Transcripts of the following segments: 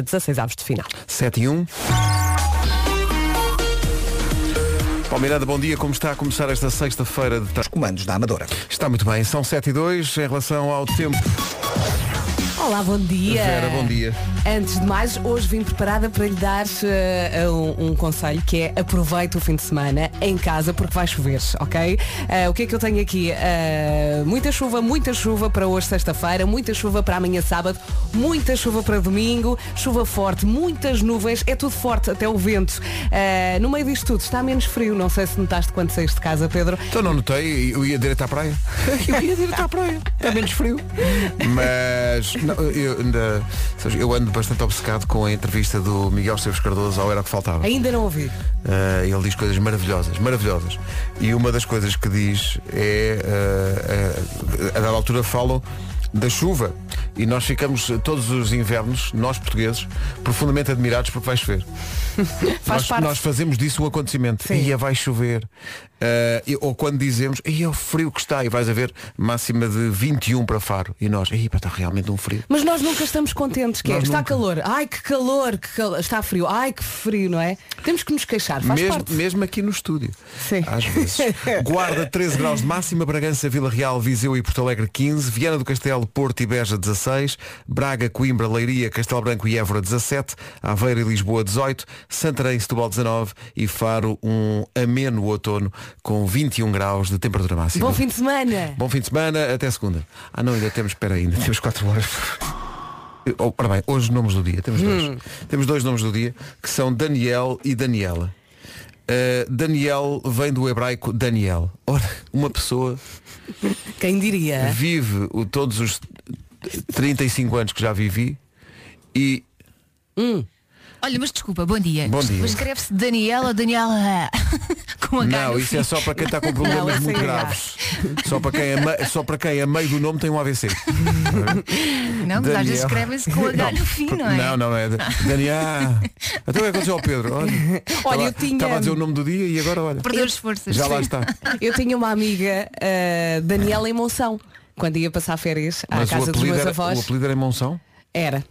16 avos de final. 7 e 1. Paulo Miranda, bom dia. Como está a começar esta sexta-feira de tra- Comandos da Amadora. Está muito bem. São 7 e 2 em relação ao tempo. Olá, bom dia. Vera, bom dia. Antes de mais, hoje vim preparada para lhe dar eh, um, um conselho que é aproveite o fim de semana em casa porque vai chover, ok? Eh, o que é que eu tenho aqui? Eh, muita chuva, muita chuva para hoje sexta-feira, muita chuva para amanhã sábado, muita chuva para domingo, chuva forte, muitas nuvens, é tudo forte, até o vento. No meio disto tudo está menos frio, não sei se notaste quando saíste de casa, Pedro. Então não notei, eu ia direto à praia. Eu ia direto à praia. Está menos frio. Mas não, eu, ainda, sabes, eu ando bastante obcecado com a entrevista do Miguel Esteves Cardoso ao Era o que Faltava. Ainda não ouvi. Uh, ele diz coisas maravilhosas, maravilhosas. E uma das coisas que diz é, uh, uh, a dada altura falam da chuva. E nós ficamos todos os invernos, nós portugueses, profundamente admirados porque vai chover. Faz nós, nós fazemos disso um acontecimento. Sim. Ia vai chover. Uh, ou quando dizemos, e é o frio que está, e vais a ver máxima de 21 para Faro. E nós, aí está realmente um frio. Mas nós nunca estamos contentes, que é, está nunca. calor, ai que calor, que calor, está frio, ai que frio, não é? Temos que nos queixar, faz mesmo, parte. mesmo aqui no estúdio. Sim. Às vezes. Guarda 13 graus de máxima, Bragança, Vila Real, Viseu e Porto Alegre 15, Viana do Castelo, Porto e Beja 16, Braga, Coimbra, Leiria, Castelo Branco e Évora 17, Aveiro e Lisboa 18, Santarém Setúbal 19 e Faro um ameno outono com 21 graus de temperatura máxima. Bom fim de semana. Bom fim de semana, até segunda. Ah não, ainda temos, espera ainda temos 4 horas. Oh, ora bem, hoje nomes do dia, temos dois. Temos dois nomes do dia, que são Daniel e Daniela. Uh, Daniel vem do hebraico Daniel. Ora, uma pessoa Quem diria? vive o- todos os 35 anos que já vivi e Olha, mas desculpa, bom dia. Bom dia. Mas escreve-se Daniela ou Daniela com H não, isso é só para quem está com problemas muito é graves. Só para quem a, me- só para quem a meio do nome tem um AVC. Não, mas às vezes Daniel. escrevem-se com H no fim, não é? Não, não é. Daniel. Então o que aconteceu ao Pedro? Olha, Olha, eu estava, tinha- estava a dizer o nome do dia e agora olha. Perdeu as forças. Já lá está. Eu tinha uma amiga, uh, Daniela em Monção, quando ia passar férias à Mas casa dos meus era, avós. o apelido era em Monção? Era.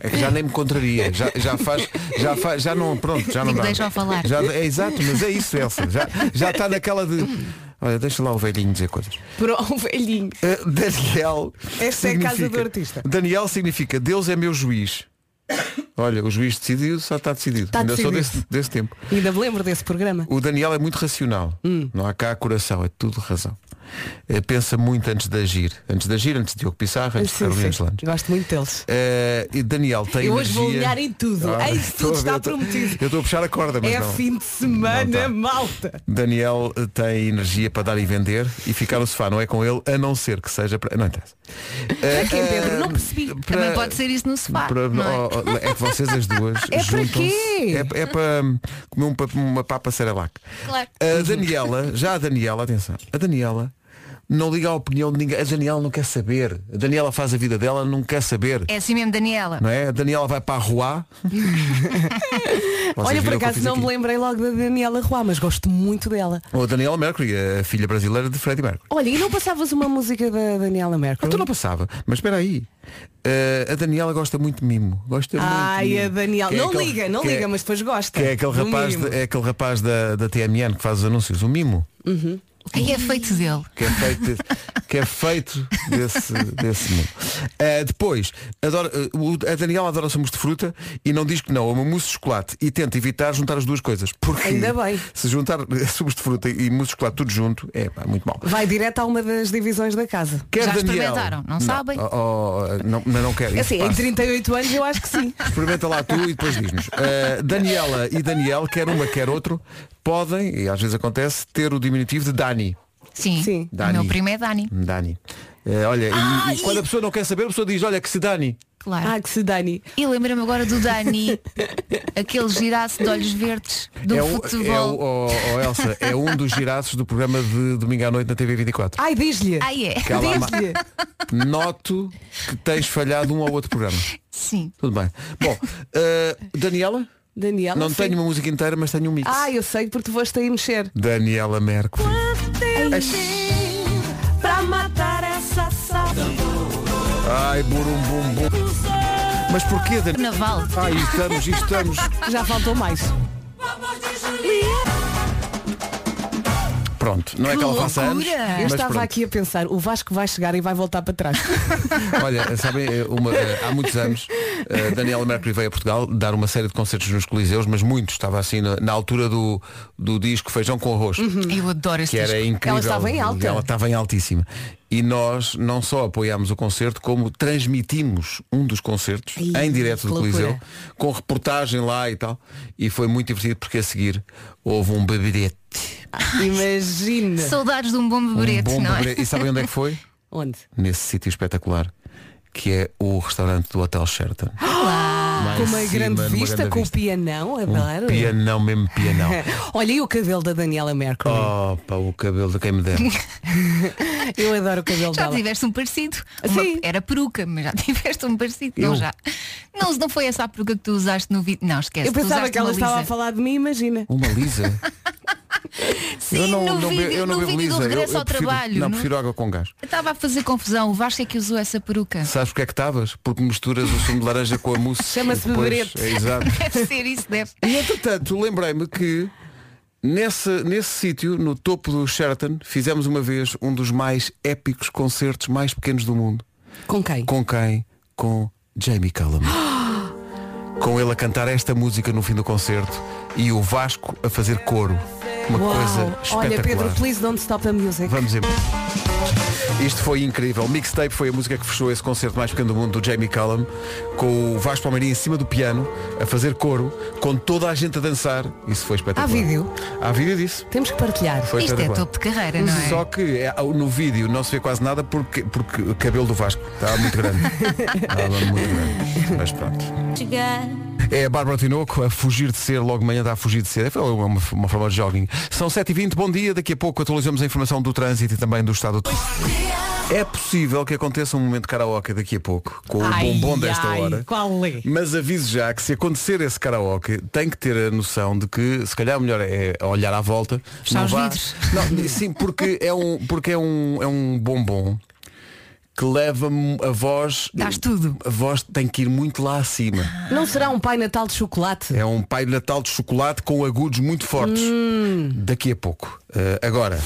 É que já nem me contraria. Já, já faz, já faz, já não, pronto, já não dá. deixam falar. Já, é exato, mas é isso, Elsa. Já, já está naquela de. Olha, deixa lá o velhinho dizer coisas. Para um velhinho. Uh, Daniel. Esta é a casa do artista. Daniel significa Deus é meu juiz. Olha, o juiz decidiu, só está decidido. Está Ainda sou decidido. desse, desse tempo. Ainda me lembro desse programa. O Daniel é muito racional. Hum. Não há cá coração, é tudo razão. Eh, pensa muito antes de agir. Antes de agir, antes de Diogo Pissarra, antes de Sim, Carolina sim. Deslandes. Gosto muito deles. Eh, e Daniel tem Eu hoje energia... vou olhar em tudo. Ah, É isso, tudo está prometido. Eu estou a puxar a corda, mas É não. fim de semana, tá. malta. Daniel eh, tem energia para dar e vender e ficar no sofá, não é com ele, a não ser que seja para. Não interessa. Para quem, Pedro? Não percebi. Também pode ser isso no sofá. para- não é? oh, oh, é que vocês as duas É para quê? É, é para hum, comer um uma papa Cerelac. Claro. A Daniela, já a Daniela, atenção, a Daniela não liga à opinião de ninguém. A Daniela não quer saber. A Daniela faz a vida dela, não quer saber. É assim mesmo, Daniela. Não é? A Daniela vai para a rua. Olha, por acaso não me lembrei logo da Daniela Roa, mas gosto muito dela. Ou a Daniela Mercury, a filha brasileira de Freddie Mercury. Olha, e não passavas uma música da Daniela Mercury? Então não passava. Mas espera aí. Eh, a Daniela gosta muito de mimo. Gosta muito de Ai, a Daniela. É não aquele- liga, não é- liga, mas depois gosta. É aquele rapaz, de- é aquele rapaz da, da TMN que faz os anúncios, o mimo. Aí é feito dele. que é feito, desse- que é feito desse, desse mundo. Uh, depois, adora, uh, o- a Daniela adora sumos de fruta e não diz que não a uma mousse de chocolate e tenta evitar juntar as duas coisas. Porque Ainda bem. se juntar sumos de fruta e mousse de chocolate tudo junto, é pá, muito mal. Vai direto a uma das divisões da casa. Quer Já Daniel? experimentaram? Não sabem? Oh, oh, não, mas não. É isso assim, em passa. 38 anos eu acho que sim. Experimenta lá tu e depois diz-nos. Uh, Daniela e Daniel, quer uma, quer outro, podem, e às vezes acontece, ter o diminutivo de Dani. Sim. Sim. O Dani. meu primo é Dani. Dani. Uh, olha, e- Ah, e, quando e- a pessoa não quer saber, a pessoa diz, olha que se Dani. Claro. Ah, que se Dani. E lembra-me agora do Dani, aquele giraço de olhos verdes do é, o, é o, futebol. oh, oh, Elsa, é um dos giraços do programa de domingo à noite na TV 24. Ai, diz-lhe. Ai é. Que há lá ma- Diz-lhe. Noto que tens falhado um ou outro programa. Sim. Tudo bem. Bom, uh, Daniela, Daniela. não sim. tenho uma música inteira, mas tenho um mix. Ah, eu sei porque tu foste aí mexer. Daniela Mercury. Para matar essa saudade. Ai, burum bum bum. Mas porquê, Daniel? Naval. Ah, e estamos, e estamos. Já faltou mais. Pronto, não é que, Que ela faça anos. Eu mas estava pronto. aqui a pensar, o Vasco vai chegar e vai voltar para trás. Olha, sabem, eh, uma- eh, há muitos anos eh, Daniela Mercury veio a Portugal dar uma série de concertos nos Coliseus, mas muitos, estava assim na, na altura do, do disco Feijão com Arroz. Eu adoro esse Que era disco. incrível. Ela estava em alta. Ela estava em altíssima. E nós não só apoiámos o concerto, como transmitimos um dos concertos Ai, em direto do loucura. Coliseu, com reportagem lá e tal. E foi muito divertido porque a seguir houve um beberete. Imagina. Saudades de um bom Um beberete, bom não é? beberete. E sabem onde é que foi? Onde? Nesse sítio espetacular, que é o restaurante do Hotel Sheraton. Lá Com uma cima, grande vista, grande com o vista. pianão, Um adoro. pianão, mesmo pianão. Olha, e o cabelo da Daniela Mercury? Opa, o cabelo de quem me dera. Eu adoro o cabelo Já dela. tiveste um parecido. Uma- Sim. era peruca, mas já tiveste um parecido. Eu? Não, já. Não, não foi essa a peruca que tu usaste no vídeo. Não, esquece. Eu pensava que ela estava a falar de mim, imagina. Uma lisa. Sim, eu não, no não, vídeo, eu não no vídeo do Eu- regresso eu ao prefiro- trabalho. Não, não- prefiro água com gás. Eu estava a fazer confusão. O Vasco é que usou essa peruca. Sabes porque é que estavas? Porque misturas o sumo de laranja com a mousse. Chama-se beberete. É, exato. Deve ser isso, deve. E entretanto, lembrei-me que nesse, nesse sítio, no topo do Sheraton, fizemos uma vez um dos mais épicos concertos mais pequenos do mundo. Com quem? Com quem? Com Jamie Cullum. Com ele a cantar esta música no fim do concerto e o Vasco a fazer coro. Uma Uau. coisa Olha, espetacular. Pedro, please don't stop the music. Vamos embora. Isto foi incrível. Mixtape foi a música que fechou esse concerto mais pequeno do mundo do Jamie Cullum, com o Vasco Palmeirinho em cima do piano, a fazer coro, com toda a gente a dançar. Isso foi espetacular. Há vídeo? Há vídeo disso. Temos que partilhar. Foi Isto é topo de carreira, não é? Só que é, no vídeo não se vê quase nada porque, porque o cabelo do Vasco estava muito grande. estava muito grande. Mas pronto. É a Bárbara Tinoco a fugir de ser, logo de manhã dá a fugir de ser. É uma, uma, forma de jogging. São 7h20, bom dia. Daqui a pouco atualizamos a informação do trânsito e também do estado do É possível que aconteça um momento de karaoke daqui a pouco, com o Ai, bombom desta ai, hora. Qual é? Mas aviso já que se acontecer esse karaoke, tem que ter a noção de que se calhar o melhor é olhar à volta. Fechar não os vidros. Não, sim, porque é um, porque é um, é um bombom que leva-me a voz. Dás tudo. A voz tem que ir muito lá acima. Não será um Pai Natal de chocolate? É um Pai Natal de chocolate com agudos muito fortes. Hum. Daqui a pouco. Eh, agora.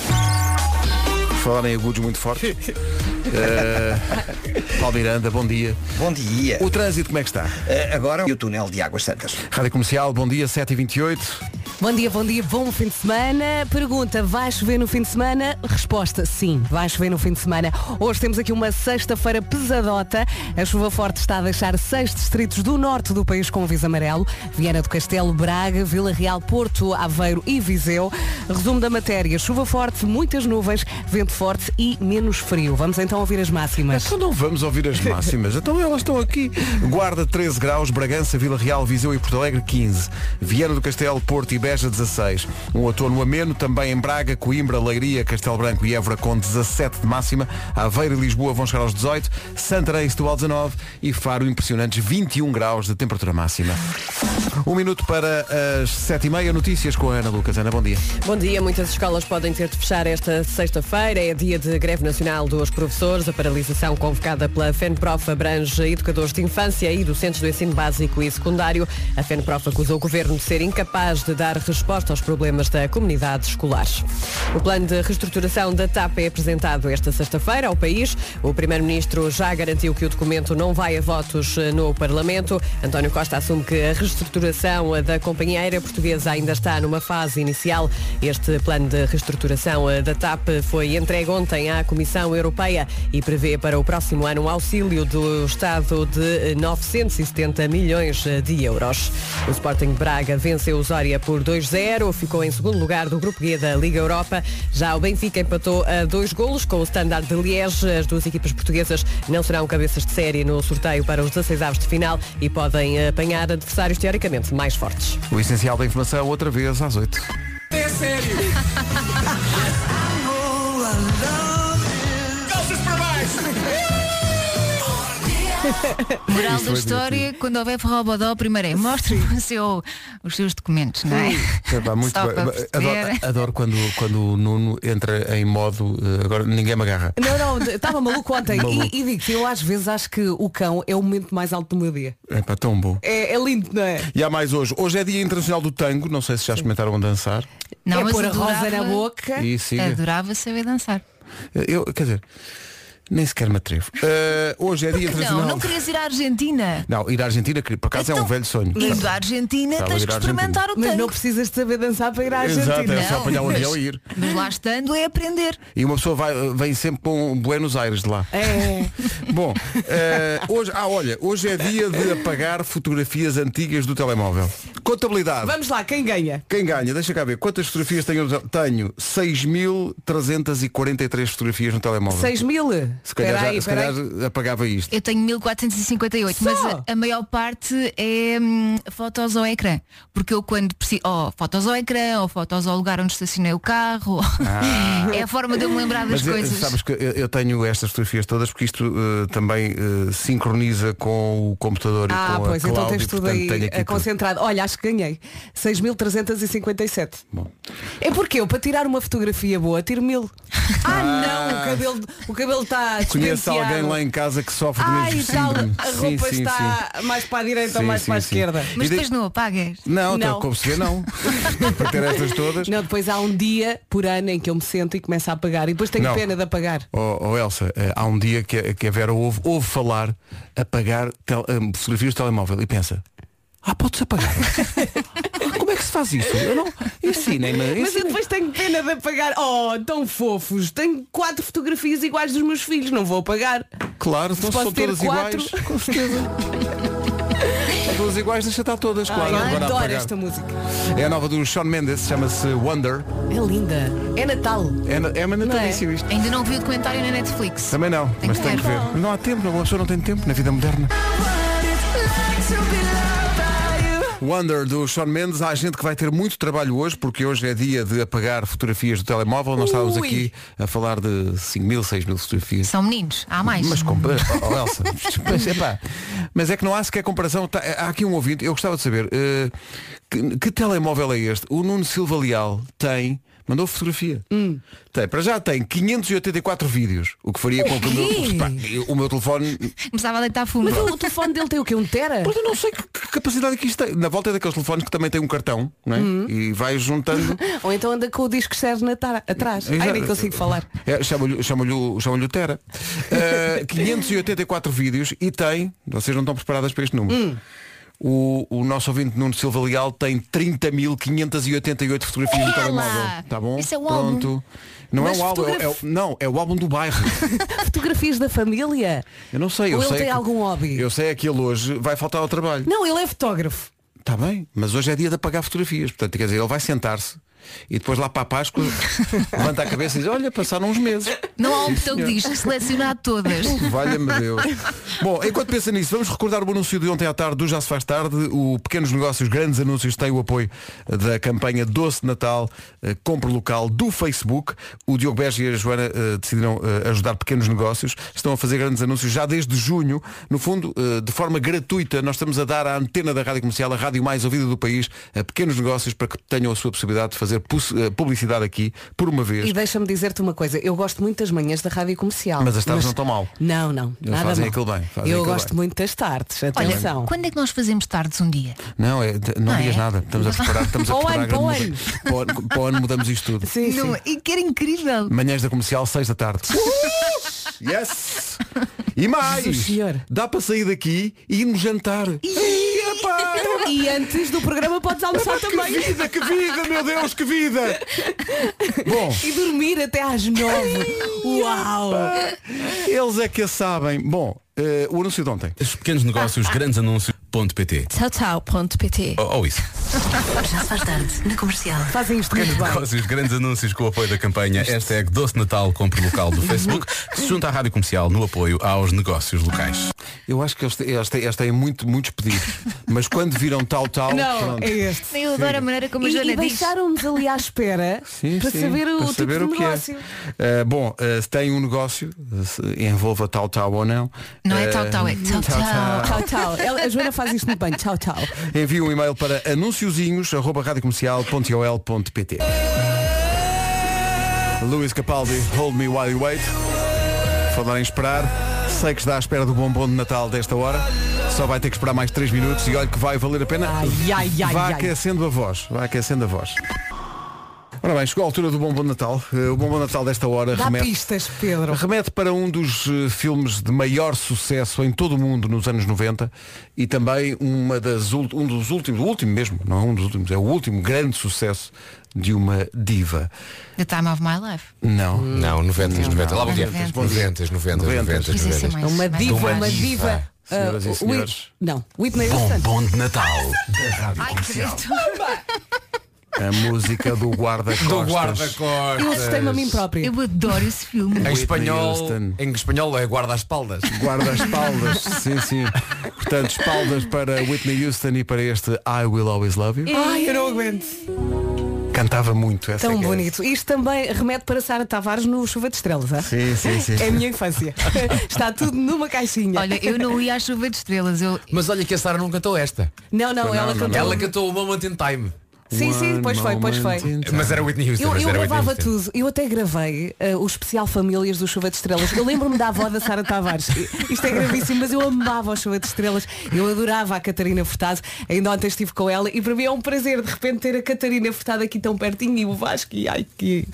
Falar em agudos muito fortes. Uh, Paulo Miranda, bom dia. Bom dia. O trânsito como é que está? Eh, agora o túnel de Águas Santas. Rádio Comercial, bom dia, 7h28. Bom dia, bom dia, bom fim de semana. Pergunta, vai chover no fim de semana? Resposta, sim, vai chover no fim de semana. Hoje temos aqui uma sexta-feira pesadota. A chuva forte está a deixar seis distritos do norte do país com aviso amarelo. Viana do Castelo, Braga, Vila Real, Porto, Aveiro e Viseu. Resumo da matéria, chuva forte, muitas nuvens, vento forte e menos frio. Vamos então ouvir as máximas. Então não vamos ouvir as máximas. Então elas estão aqui. Guarda 13 graus, Bragança, Vila Real, Viseu e Porto Alegre 15. Viana do Castelo, Porto e Beja 16. Um outono ameno também em Braga, Coimbra, Leiria, Castelo Branco e Évora com 17 de máxima. Aveiro e Lisboa vão chegar aos 18. Santarém e Setúbal 19 e Faro impressionantes 21 graus de temperatura máxima. Um minuto para as 7h30. Notícias com a Ana Lucas. Ana, bom dia. Bom dia. Muitas escolas podem ter de fechar esta sexta-feira. É dia de greve nacional dos professores. A paralisação convocada pela FENPROF abrange educadores de infância e docentes do ensino básico e secundário. A FENPROF acusou o governo de ser incapaz de dar resposta aos problemas da comunidade escolar. O plano de reestruturação da TAP é apresentado esta sexta-feira ao país. O primeiro-ministro já garantiu que o documento não vai a votos eh, no Parlamento. António Costa assume que a reestruturação da companhia aérea portuguesa ainda está numa fase inicial. Este plano de reestruturação eh, da TAP foi entregue ontem à Comissão Europeia e prevê para o próximo ano um auxílio do Estado de eh, 970 milhões de euros. O Sporting Braga venceu o Zória por 2-0, ficou em segundo lugar do Grupo G da Liga Europa. Já o Benfica empatou a dois golos com o Standard de Liège. As duas equipas portuguesas não serão cabeças de série no sorteio para os 16 avos de final e podem apanhar adversários teoricamente mais fortes. O essencial da informação outra vez às 8. Moral Isso da é história, quando houver forrobodó, primeiro é mostre-me o seu- os seus documentos, não é? Epá, muito Só bem. Adoro, adoro quando, quando o Nuno entra em modo eh, agora ninguém me agarra. Não, não, estava maluco ontem. Maluco. E, e digo eu às vezes acho que o cão é o momento mais alto do meu dia. É pá, tão bom. É, é lindo, não é? E há mais hoje. Hoje é Dia Internacional do Tango. Não sei se já experimentaram a dançar. Não, é mas pôr a rosa na boca. E siga. Adorava saber dançar. Eu, quer dizer, nem sequer me atrevo. Eh, hoje é Dia Não, Internacional. não querias ir à Argentina. Não, ir à Argentina, que por acaso é um Então, velho sonho. Indo à Argentina Estava tens que à Argentina. experimentar o Mas tango. não precisas de saber dançar para ir à Exato, Argentina. é só Não, apanhar o mas- avião e ir. Mas lá estando é aprender. E uma pessoa vai, vem sempre para um Buenos Aires de lá. É. Bom, eh, hoje, ah, olha, hoje é dia de apagar fotografias antigas do telemóvel. Contabilidade. Vamos lá, quem ganha? Quem ganha? Deixa cá ver. Quantas fotografias tenho? Tenho 6.343 fotografias no telemóvel. 6 mil? Se calhar, já, se calhar apagava isto. Eu tenho 1458, Só? mas a, a maior parte é hum, fotos ao ecrã. Porque eu quando preciso, oh, fotos ao ecrã, ou fotos ao lugar onde estacionei o carro, é a forma de eu me lembrar das Mas eh, coisas. sabes que eu, eu tenho estas fotografias todas porque isto eh, também eh, sincroniza com o computador Ah, e com pois, a cloud então tens e, tudo portanto, aí eh, tudo. concentrado. Olha, acho ganhei. 6.357. Bom. É porque eu, para tirar uma fotografia boa, tiro mil. Ah, não, o cabelo o cabelo está Conheço alguém lá em casa que sofre do mesmo tal, síndrome. a Sim, roupa sim, está mais para a direita Sim, ou mais sim, para a sim. esquerda. Mas de- depois não apagas. Não, Não. não. como se vê, não. Para ter estas todas. Não, depois há um dia por ano em que eu me sento e começo a apagar. E depois tenho Não. pena de apagar. Oh, oh, Elsa, eh, há um dia que, a- que a Vera ouve, ouve falar apagar tel, eh, fotografias do telemóvel e pensa, ah, pode-se apagar. Ah, Como é que se faz isso? Eu não. Ensinem-me. Mas eu depois tenho pena de apagar. Oh, tão fofos. Tenho quatro fotografias iguais dos meus filhos. Não vou apagar. Claro, então são todas quatro? iguais. Com certeza. são todas iguais, deixa estar todas, claro. Ai, agora adoro apagar. esta música. É a nova do Shawn Mendes, chama-se Wonder. É linda. É Natal. É, na- é uma natalício isto. Ainda não vi o documentário na Netflix. Também não, Tem mas que tem que ver. não há tempo, uma pessoa não tem tempo na vida moderna. Wonder do Shawn Mendes, há gente que vai ter muito trabalho hoje, porque hoje é dia de apagar fotografias do telemóvel. Nós estávamos Ui. aqui a falar de 5 mil, 6 mil fotografias. São meninos, há mais. Mas, compara- oh, Elsa, mas, epá, mas é que não há sequer comparação. Tá, há aqui um ouvinte, eu gostava de saber eh, que, que telemóvel é este? O Nuno Silva Leal tem, mandou fotografia. Hum. Tem, para já tem 584 vídeos, o que faria com que o meu, pá, o meu telefone. Começava a deitar fumo. Mas o telefone dele tem o quê? Um tera? Mas eu não sei que capacidade que isto tem. Na volta é daqueles telefones que também tem um cartão, não é? Hum. E vai juntando. Ou então anda com o disco externo atrás. Ai, nem consigo falar. É, Chama-lhe chama chama o Tera. Uh, 584 vídeos e tem, vocês não estão preparadas para este número. Hum. O, o nosso ouvinte Nuno Silva Leal tem 30.588 fotografias no Ela! telemóvel. Tá bom? Isso é um Pronto. álbum. Não Mas é um álbum, é, é- não, é o álbum do bairro. Fotografias da família? Eu não sei, eu Ou ele sei tem que- algum hobby? Eu sei é que ele hoje vai faltar ao trabalho. Não, ele é fotógrafo. Está bem, mas hoje é dia de apagar fotografias. Portanto, quer dizer, ele vai sentar-se e depois lá para a Páscoa levanta a cabeça e diz, olha, passaram uns meses. Não há um botão que diz selecionar todas. Valha-me Deus. Bom, enquanto pensa nisso, vamos recordar o anúncio de ontem à tarde do Já se faz tarde. O Pequenos Negócios, Grandes Anúncios tem o apoio da campanha Doce Natal, eh, compra local do Facebook. O Diogo Beja e a Joana eh, decidiram eh, ajudar pequenos negócios. Estão a fazer grandes anúncios já desde junho. No fundo, de forma gratuita, nós estamos a dar à antena da Rádio Comercial, a rádio mais ouvida do país, a pequenos negócios para que tenham a sua possibilidade de fazer pus- eh, publicidade aqui, por uma vez. E deixa-me dizer-te uma coisa, eu gosto muito das manhãs da rádio comercial. Mas as tardes não estão mal. Não, não. Eles nada fazem mal. aquilo bem, fazem eu aquilo gosto bem. muito das tardes. Olha, Atenção. quando é que nós fazemos tardes um dia? Não, é, não, Não digas é? nada. Estamos a preparar, estamos a preparar ano, para o grande muda- para o ano- para o ano mudamos isto tudo. Sim, sim. Não, e que era incrível. Manhãs da comercial, 6 da tarde. yes! E mais! Senhor. Dá para sair daqui e irmos jantar. Ih, epá! E antes do programa podes almoçar Que também. vida, que vida, meu Deus, que vida! Bom, E dormir até às nove. Uau! eles é que a sabem. Bom, eh, o anúncio de ontem. Os pequenos negócios, grandes anúncios.pt Tchau, tchau, ponto PT. ou, ou isso. Já se faz tarde, na comercial. Fazem isto Grandes bem. negócios, grandes anúncios com o apoio da campanha Hashtag Doce Natal Compre Local do Facebook, que se junta à Rádio Comercial no apoio aos negócios locais. Eu acho que eles, têm- eles, têm, eles têm muito, muitos pedidos. Mas quando viram tal, tal, Não, pronto. é este. Eu adoro a maneira como a Joana e diz. deixaram-nos ali à espera Sim, para sim, saber o para tipo saber de o que negócio. é. Uh, bom, uh, se tem um negócio, uh, se envolva tal tal ou não. Não é uh, tal tal, é tal. Tchau, tchau. Ela- a Joana faz isto muito bem. Tchau, tchau. Envie um e-mail para anunciozinhos.radiocomercial.ol.pt Luís Capaldi, Hold Me While You Wait. Falar em esperar. Sei que está à espera do bombom de Natal desta hora. Só vai ter que esperar mais 3 minutos e olha que vai valer a pena. Ai, ai, ai, Vá ai. aquecendo a voz. Vai aquecendo a voz. Ora bem, chegou a altura do bombom de Natal. Uh, O bombom de Natal desta hora Dá remete. pistas, Pedro. Remete para um dos eh, filmes de maior sucesso em todo o mundo nos anos 90 e também uma das, ult- um dos últimos, o último mesmo, não é um dos últimos, é o último grande sucesso de uma diva. The time of my life. Não. Não, 90, 90. Lá bom dia. 90. 90, 90, 90, Quis dizer 90. mais- É uma mais- diva, Uma diva. Senhoras e senhores. Whit- Não, Whitney Houston. Bombom de Natal. Ai, credo. A música do guarda-costas. Do guarda-costas. Eu assustei-me a mim própria. Eu adoro esse filme. Em espanhol, Houston. em espanhol é guarda-espaldas. Guarda-espaldas, sim, sim. Portanto, espaldas para Whitney Houston e para este I Will Always Love You. Ai, eu não aguento. Cantava muito essa Tão que é. bonito. Isto também remete para Sara Tavares no Chuva de Estrelas, é? Sim, sim, sim. É a minha infância. Está tudo numa caixinha. Olha, eu não ia à chuva de estrelas. Eu... Mas olha que a Sara não cantou esta. não, não, Não, ela não, cantou. não. Ela cantou o Moment in Time. Sim, sim, pois foi, pois foi. Mas era Whitney Houston. Eu, eu era gravava tudo. Eu até gravei uh, o especial Famílias do Chuva de Estrelas. Eu lembro-me da avó da Sara Tavares. Isto é gravíssimo, mas eu amava o Chuva de Estrelas. Eu adorava a Catarina Furtado. Ainda ontem estive com ela e para mim é um prazer de repente ter a Catarina Furtado aqui tão pertinho e o Vasco e ai que.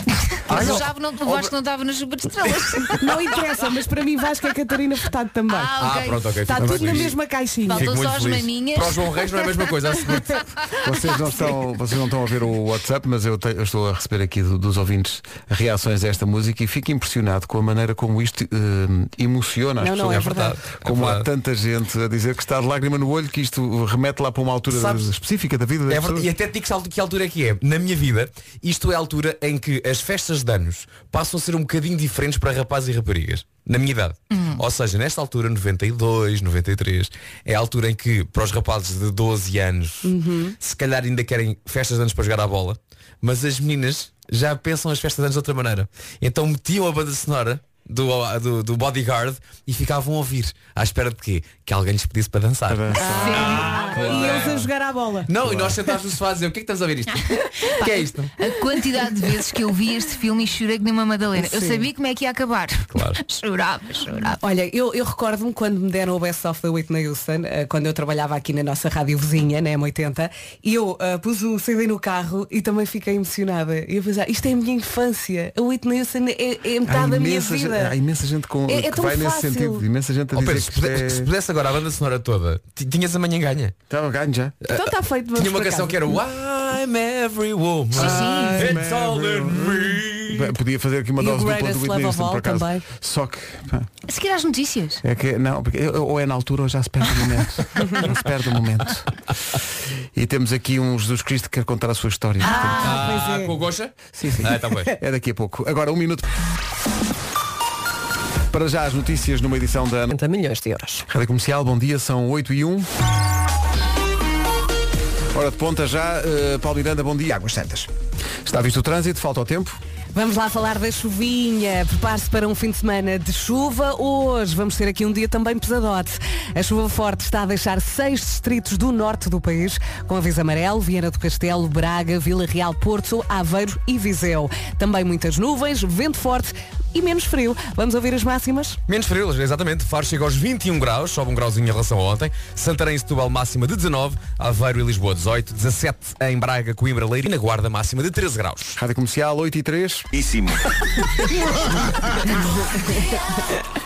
Mas o Javo não, o Vasco não estava na chuva de estrelas. Não interessa, mas para mim Vasco é Catarina Furtado também. Ah, Ah, ok. pronto, ok. Está tudo na mesma caixinha. Muito só as feliz. maminhas. Para o João Reis não é a mesma coisa. Vocês não, estão, vocês não estão a ver o WhatsApp, mas eu, te- eu estou a receber aqui do- dos ouvintes reações a esta música e fico impressionado com a maneira como isto eh, emociona as Não, não, pessoas. é verdade. Como É há verdade. tanta gente a dizer que está de lágrima no olho, que isto remete lá para uma altura Sabes- específica da vida É verdade, pessoas. e até te digo que altura é que é. Na minha vida, isto é a altura em que as festas de anos passam a ser um bocadinho diferentes para rapazes e raparigas. Na minha idade. Ou seja, nesta altura, 92, 93, é a altura em que, para os rapazes de 12 anos, se calhar ainda querem festas de anos para jogar à bola, mas as meninas já pensam as festas de anos de outra maneira. Então metiam a banda sonora do, do, do Bodyguard e ficavam a ouvir. À espera de quê? Que alguém lhes pedisse para dançar. Ah, E eles a jogar à bola. Não, e nós sentados no sofá a dizer, o que é que estás a ver isto? O que é isto? A quantidade de vezes que eu vi este filme e chorei que nem uma Madalena. Eu Sim. sabia como é que ia acabar. Claro. chorava, chorava. Olha, eu, eu recordo-me quando me deram o Best of da Whitney Houston, eh, quando eu trabalhava aqui na nossa rádio vizinha, na M80, e eu eh, pus o CD no carro e também fiquei emocionada. E eu pensava, isto é a minha infância. A Whitney Houston é, é metade Há da minha imensa, há imensa gente com, É- é que tão vai nesse fácil. sentido. Imensa gente a Oh, dizer Pedro, que se, puder- é... se pudesse agora a banda sonora toda, ti- tinhas amanhã ganha. Estava ganho já. Então está feito. Tinha uma canção que era I'm every woman. It's all in me. Podia fazer aqui uma E dose do Whitney Love of Houston por acaso. também. Só que pá, A seguir às notícias. é que não, porque ou é na altura ou já se perde o momento. não se perde o momento. E temos aqui um Jesus Cristo que quer contar a sua história. Ah, pois é. com o Gocha? Sim, sim. Ah, tá bem. É daqui a pouco. Agora um minuto. Para já as notícias numa edição da Ana. 40 milhões de euros. Rádio Comercial, bom dia, são 8 e 1. Hora de ponta já, uh, Paulo Miranda, bom dia. Águas Santas. Está visto o trânsito, falta o tempo. Vamos lá falar da chuvinha. Prepare-se para um fim de semana de chuva. Hoje vamos ter aqui um dia também pesadote. A chuva forte está a deixar seis distritos do norte do país com aviso amarelo, Viana do Castelo, Braga, Vila Real, Porto, Aveiro e Viseu. Também muitas nuvens, vento forte e menos frio. Vamos ouvir as máximas? Menos frio, exatamente. Faro chega aos 21 graus, sobe um grauzinho em relação a ontem. Santarém e Setúbal máxima de 19, Aveiro e Lisboa 18, 17 em Braga, Coimbra, Leiria e na Guarda máxima de 13 graus. Rádio Comercial, 8 e 3.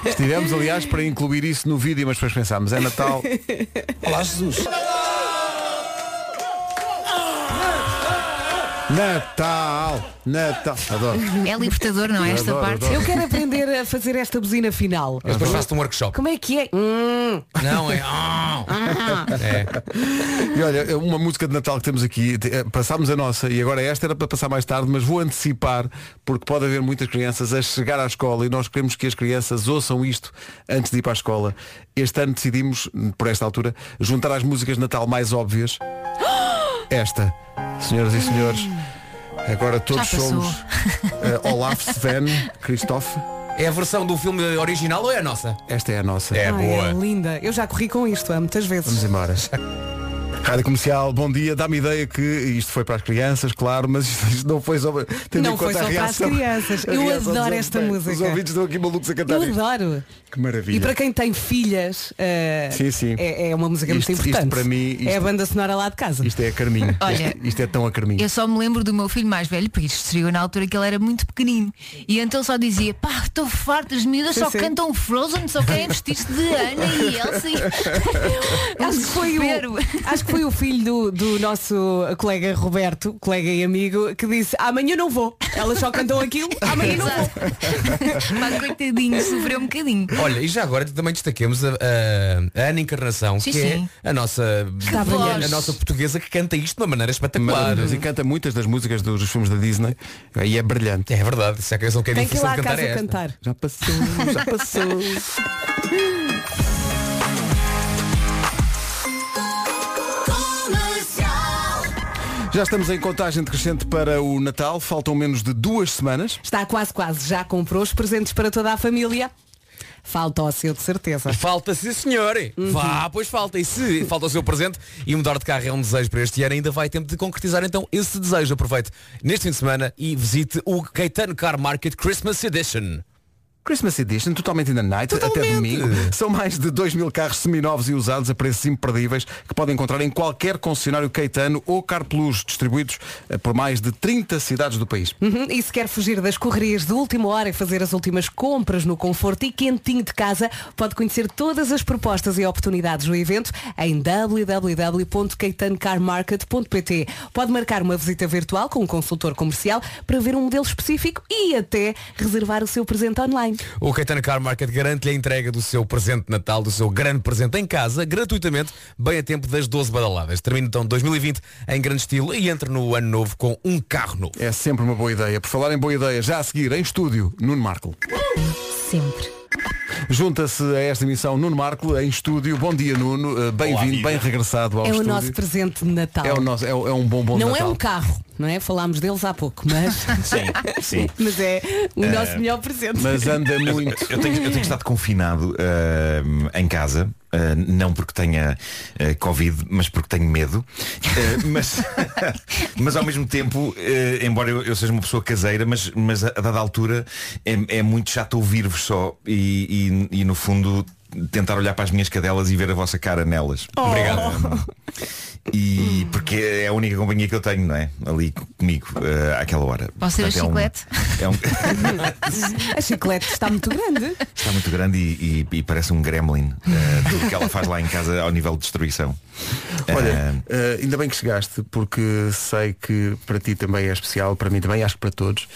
Estivemos, aliás, para incluir isso no vídeo, mas depois pensámos, é Natal. Olá, Jesus. Natal, Natal. Adoro. É libertador, não é? Esta Adoro, parte. adoro. Eu quero aprender a fazer esta buzina final. Eu depois faço um workshop. Como é que é? Hum. Não, é. ah. É. E olha, uma música de Natal que temos aqui, eh, passámos a nossa e agora esta era para passar mais tarde, mas vou antecipar porque pode haver muitas crianças a chegar à escola e nós queremos que as crianças ouçam isto antes de ir para a escola. Este ano decidimos, por esta altura, juntar às músicas de Natal mais óbvias esta. Senhoras e senhores, agora todos passou. somos eh, Olaf, Sven, Christoph. É a versão do filme original ou é a nossa? Esta é a nossa. É Ai, boa. é linda. Eu já corri com isto há muitas vezes. Vamos embora. Rádio Comercial, bom dia. Dá-me ideia que isto foi para as crianças, claro, mas isto, isto não foi só para. tendo Não em foi conta a só para as reação- crianças. Eu reação adoro esta Bem, música. Os ouvintes estão aqui malucos a cantar Eu isto. adoro. Que maravilha. E para quem tem filhas, eh, Sim, sim. É, é uma música Isto- muito isto importante. para mim, isto- É a banda sonora lá de casa. Isto é a Carminho. Olha, isto, isto é tão a Carminho. Eu só me lembro do meu filho mais velho, porque isto estreou na altura que ele era muito pequenino. E então ele só dizia, pá, estou farto, as miúdas Sim, só sim. cantam Frozen, só querem vestir-se de Ana e Elsa. e- Acho que, foi o, acho que foi o filho do, do nosso colega Roberto, colega e amigo, que disse amanhã não vou. Elas só cantam aquilo, amanhã não vou. Pá, coitadinho, sofreu um bocadinho. Olha, e já agora também destaquemos a, a- a Ana Encarnação, Sim, que sim. é a nossa, a, brilhante. a nossa portuguesa que canta isto de uma maneira espetacular. E canta muitas das músicas dos filmes da Disney. E é brilhante. É verdade, se é canção que é Tem que ir difícil lá cantar casa é esta. cantar. Já passou, já passou. Já estamos em contagem decrescente para o Natal. Faltam menos de duas semanas. Está quase, quase. Já comprou os presentes para toda a família? Falta ao seu, de certeza. Falta sim senhor Vá, pois falta E se falta o seu presente E mudar de carro é um desejo para este ano Ainda vai tempo de concretizar então esse desejo Aproveite neste fim de semana E visite o Caetano Car Market Christmas Edition Christmas Edition, totalmente in the night, até Totalmente. domingo. São mais de 2 mil carros seminovos e usados a preços imperdíveis que podem encontrar em qualquer concessionário Caetano ou Car Plus, distribuídos eh, por mais de 30 cidades do país. Uhum, E se quer fugir das correrias de última hora e fazer as últimas compras no conforto e quentinho de casa, pode conhecer todas as propostas e oportunidades do evento em www.caetanocarmarket.pt. Pode marcar uma visita virtual com um consultor comercial para ver um modelo específico e até reservar o seu presente online. O Caetano Car Market garante-lhe a entrega do seu presente de Natal, do seu grande presente em casa, gratuitamente, bem a tempo das 12 badaladas. Termina então 2020 em grande estilo e entra no ano novo com um carro novo. É sempre uma boa ideia. Por falar em boa ideia, já a seguir, em estúdio, Nuno Marco. Sempre. Junta-se a esta emissão Nuno Marco, em estúdio. Bom dia, Nuno. Eh, Bem-vindo, bem regressado ao é o estúdio. nosso presente de Natal. É, o nosso, é, o- é um bom bom não Natal. é um carro, não é? Falámos deles há pouco, mas, Sim, sim. mas é o nosso melhor presente. Mas anda muito. Eu tenho, eu tenho estado confinado ah, em casa, ah, não porque tenha ah, Covid, mas porque tenho medo. Ah, mas, mas ao mesmo tempo, embora eu, eu seja uma pessoa caseira, mas, mas a, a dada altura é, é muito chato ouvir-vos só e, e- e, no fundo tentar olhar para as minhas cadelas e ver a vossa cara nelas. Obrigado. E porque é a única companhia que eu tenho, não é? Ali comigo, ah, àquela hora. Posso ser a Portanto, é chiclete? é um- A chiclete está muito grande. Está muito grande e, e- e parece um gremlin. eh, tudo que ela faz lá em casa ao nível de destruição. Olha, eh, ainda bem que chegaste, porque sei que para ti também é especial, para mim também, acho que para todos.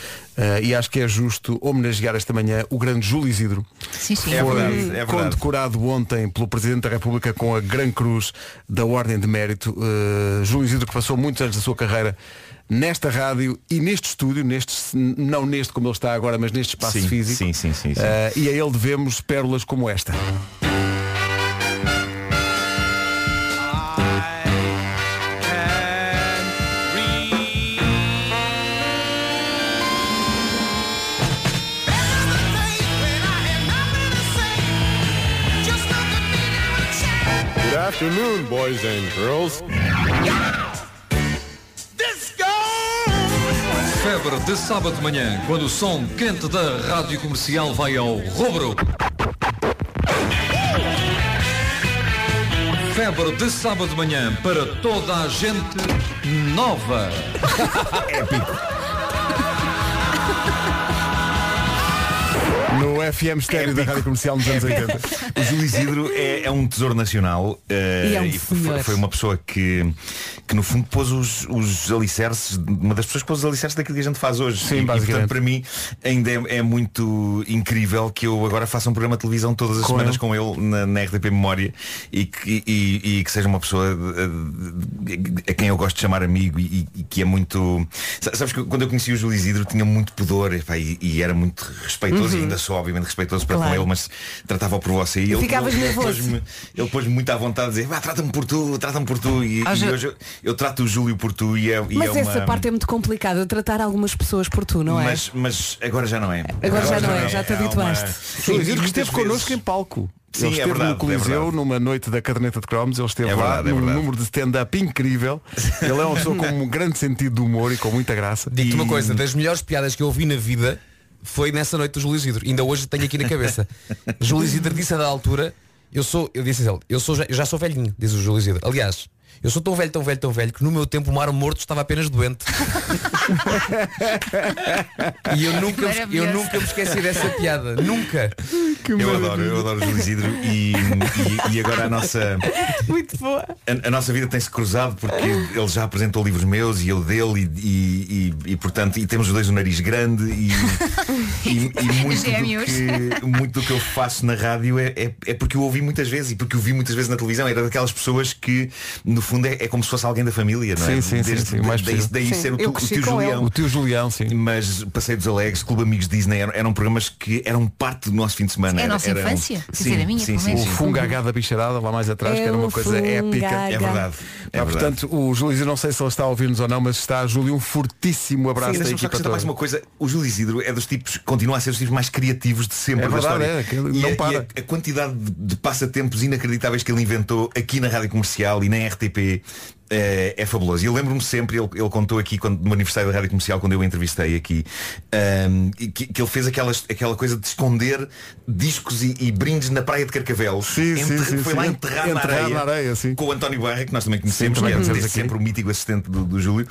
E acho que é justo homenagear esta manhã o grande Júlio Isidro. Sim, sim. É Foi verdade, é verdade. condecorado ontem pelo Presidente da República com a Gran Cruz da Ordem de Mérito. Uh, Júlio Isidro que passou muitos anos da sua carreira nesta rádio e neste estúdio, neste, não neste como ele está agora, mas neste espaço Sim, físico. sim, sim, sim, sim. Uh, e a ele devemos pérolas como esta. Afternoon, boys and girls. Febre de sábado de manhã, quando o som quente da rádio comercial vai ao rubro. Febre de sábado de manhã para toda a gente nova. No FM estéreo da Rádio Comercial nos anos 80. O Júlio Isidro é, é um tesouro nacional eh, E é um foi, senhor. foi uma pessoa que, que no fundo pôs os, os alicerces, uma das pessoas que pôs os alicerces daquilo que a gente faz hoje. Sim, e, e, basicamente. portanto para mim ainda é, é muito incrível que eu agora faça um programa de televisão todas as Com semanas ele. com ele na, na RTP Memória e que, e, e que seja uma pessoa eh, a quem eu gosto de chamar amigo e, e que é muito. Sa- Sabes que quando eu conheci o Júlio Isidro tinha muito pudor epá, e, e era muito respeitoso e ainda sou obviamente respeitoso para Claro. com ele, mas tratava por você e ele, Ficavas ele, nervoso. pôs-me- ele pôs-me muito à vontade de dizer, "Vá, trata-me por tu, trata-me por tu e, Ah, e já- hoje eu, eu trato o Júlio por tu e é, e Mas é essa uma... parte é muito complicada, tratar algumas pessoas por tu, não é? mas, mas agora já não é. Agora já não é, já te uma- habituaste. Sim, Júlio e Isidro que esteve connosco em palco. Sim, ele é esteve verdade, no Coliseu é numa noite da caderneta de cromos, ele esteve É lá verdade, é num número de stand-up incrível. Ele é uma pessoa com um grande sentido de humor e com muita graça. Digo-te uma E- coisa, das melhores piadas que eu ouvi na vida foi nessa noite do Júlio Isidro. Ainda hoje tenho aqui na cabeça. Júlio Isidro disse a da altura, eu sou, eu disse ele, eu sou já, eu já sou velhinho, diz o Júlio Isidro. Aliás, eu sou tão velho, tão velho, tão velho que no meu tempo o mar morto estava apenas doente. e eu nunca, me- eu nunca me esqueci dessa piada. Nunca. Eu adoro, eu adoro o Júlio Isidro e, e, e agora a nossa Muito boa. a, a nossa vida tem-se cruzado porque ele já apresentou livros meus e eu dele e, e, e, e, portanto e temos os dois um nariz grande e, e, e muito, do que, muito do que eu faço na rádio é, é, é porque eu ouvi muitas vezes e porque eu vi muitas vezes na televisão era daquelas pessoas que no fundo é, é como se fosse alguém da família não é? Sim, sim, sim, Desde- sim, o mais daí, daí Sim, ser o, eu tu, o tio. Julião O tio Julião, sim. mas Passeio dos Alegres, Clube Amigos Disney eram, eram programas que eram parte do nosso fim de semana É a nossa eram- infância. Quer Sim, dizer, a minha, sim, sim, menos. O sim. funga H da bicharada lá mais atrás, que É era uma coisa épica. H. É verdade. É Ah, verdade. portanto, o Júlio Isidro, não sei se ele está a ouvir-nos ou não, mas está, Júlio, um fortíssimo abraço Sim, da equipa acrescentar mais toda. uma coisa. O Júlio Isidro é dos tipos, continua a ser dos tipos mais criativos de sempre É da verdade, história. é, que e não a, para. e a- a quantidade de, de passatempos inacreditáveis que ele inventou aqui na Rádio Comercial e na RTP creepy é, é fabuloso. E eu lembro-me sempre, ele, ele contou aqui quando, no aniversário da Rádio Comercial, quando eu o entrevistei aqui, e que, que ele fez aquelas, aquela coisa de esconder discos e, e brindes na praia de Carcavelos. Sim, sim, sim, foi sim. lá enterrar, Enterrar na, areia, na areia, sim. com o António Barra, que nós também conhecemos, também que é aqui. sempre o mítico assistente do, do Júlio.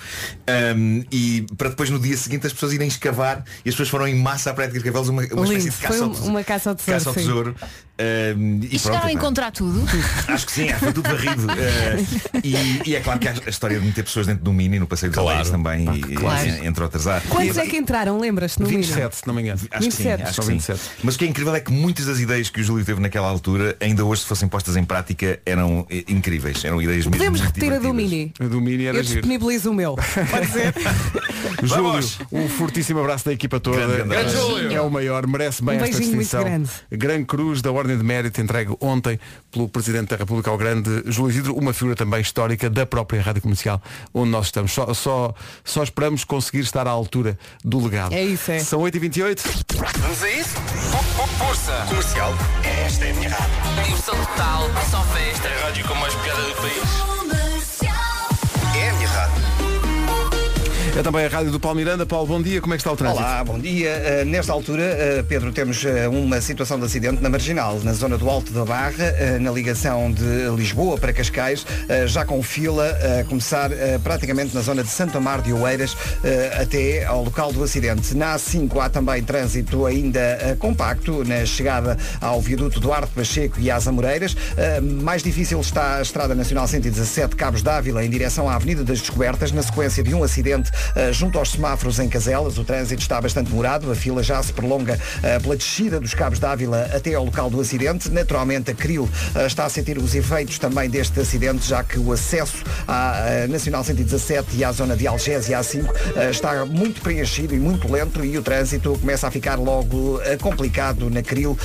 Ahm, e para depois no dia seguinte as pessoas irem escavar e as pessoas foram em massa à praia de Carcavelos uma, uma espécie de caça Foi ao um- tesouro. uma caça ao tesouro, Caça ao sim. tesouro. Ahm, e E chegaram a pronto, encontrar tudo. Acho que sim, que foi tudo varrido. Eh, e, e é claro que há a história de meter pessoas dentro do Mini no Passeio dos Claro. Também, e- claro. e- entre outras há. Quantos E- é que entraram, lembras-te no Mino? 27, se não me engano. Acho que sim, 27. acho São que sim. 27. Mas o que é incrível é que muitas das ideias que o Júlio teve naquela altura, ainda hoje se fossem postas em prática, eram eh, incríveis. Eram ideias mesmo Podemos muito repetir a do. Mini. A do Mini era Eu giro. disponibilizo o meu. Pode ser? Júlio, um fortíssimo abraço da equipa toda. Grande, grande. Júlio! É o maior, merece bem Um esta distinção. grande. Gran Cruz da Ordem de Mérito entregue ontem pelo Presidente da República ao grande Júlio Isidro, uma figura também histórica da própria Rádio Comercial onde nós estamos. Só, só, só esperamos conseguir estar à altura do legado. É isso, é. São 8h28. Vamos a isso? Força! Comercial, esta é a minha rádio. Diversão total, só festa. É a rádio com mais piada do país. É também a Rádio do Paulo Miranda. Paulo, bom dia. Como é que está o trânsito? Olá, bom dia. Uh, nesta altura, uh, Pedro, temos uh, uma situação de acidente na Marginal, na zona do Alto da Barra, na ligação de Lisboa para Cascais, já com fila a começar praticamente na zona de Santo Amar de Oeiras até ao local do acidente. Na A5 há também trânsito ainda compacto na chegada ao viaduto Duarte Pacheco e às Amoreiras. Mais difícil está a Estrada Nacional 117 Cabos d'Ávila em direção à Avenida das Descobertas, na sequência de um acidente junto aos semáforos em Caselas. O trânsito está bastante demorado, a fila já se prolonga uh, pela descida dos Cabos d'Ávila até ao local do acidente. Naturalmente, a CRIL uh, está a sentir os efeitos também deste acidente, já que o acesso à Nacional 117 e à zona de Algés e A5 uh, está muito preenchido e muito lento e o trânsito começa a ficar logo complicado na CRIL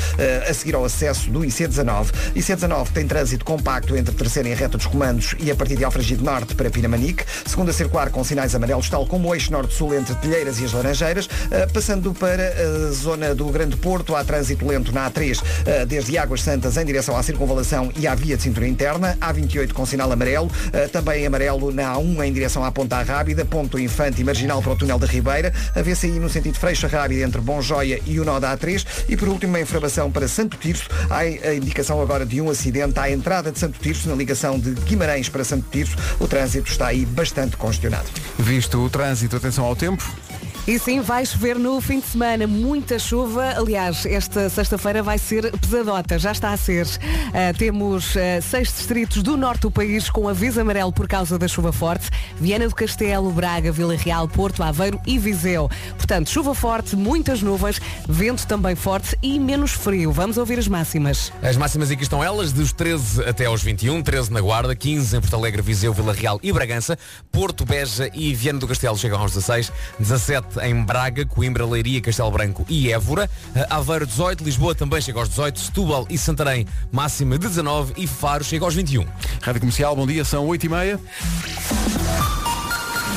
a seguir ao acesso do IC19. IC19 tem trânsito compacto entre terceira e reta dos comandos e a partir de Alfragide Norte para Pinamanique. Segunda circular com sinais amarelos, tal como o eixo norte-sul entre Telheiras e as Laranjeiras. Uh, passando para a zona do Grande Porto, há trânsito lento na A3, uh, desde Águas Santas em direção à circunvalação e à via de cintura interna. A28 com sinal amarelo, também amarelo na A1 em direção à Ponta Rábida, Ponto Infante e Marginal para o túnel da Ribeira. A VCI no sentido Freixa Rábida entre Bom Joia e o nó da A3. E por último, a informação para Santo Tirso. Há a indicação agora de um acidente à entrada de Santo Tirso, na ligação de Guimarães para Santo Tirso. O trânsito está aí bastante congestionado. Visto o trânsito, atenção ao tempo. E sim, vai chover no fim de semana, muita chuva. Aliás, esta sexta-feira vai ser pesadota, já está a ser. Ah, temos ah, seis distritos do norte do país com aviso amarelo por causa da chuva forte. Viana do Castelo, Braga, Vila Real, Porto, Aveiro e Viseu. Portanto, chuva forte, muitas nuvens, vento também forte e menos frio. Vamos ouvir as máximas. As máximas aqui estão elas, dos 13 até aos 21, 13 na Guarda, 15 em Porto Alegre, Viseu, Vila Real e Bragança, Porto, Beja e Viana do Castelo chegam aos 16, 17 em Braga, Coimbra, Leiria, Castelo Branco e Évora, Aveiro 18, Lisboa também chega aos 18, Setúbal e Santarém máxima de 19 e Faro chega aos 21. Rádio Comercial, bom dia, são 8h30.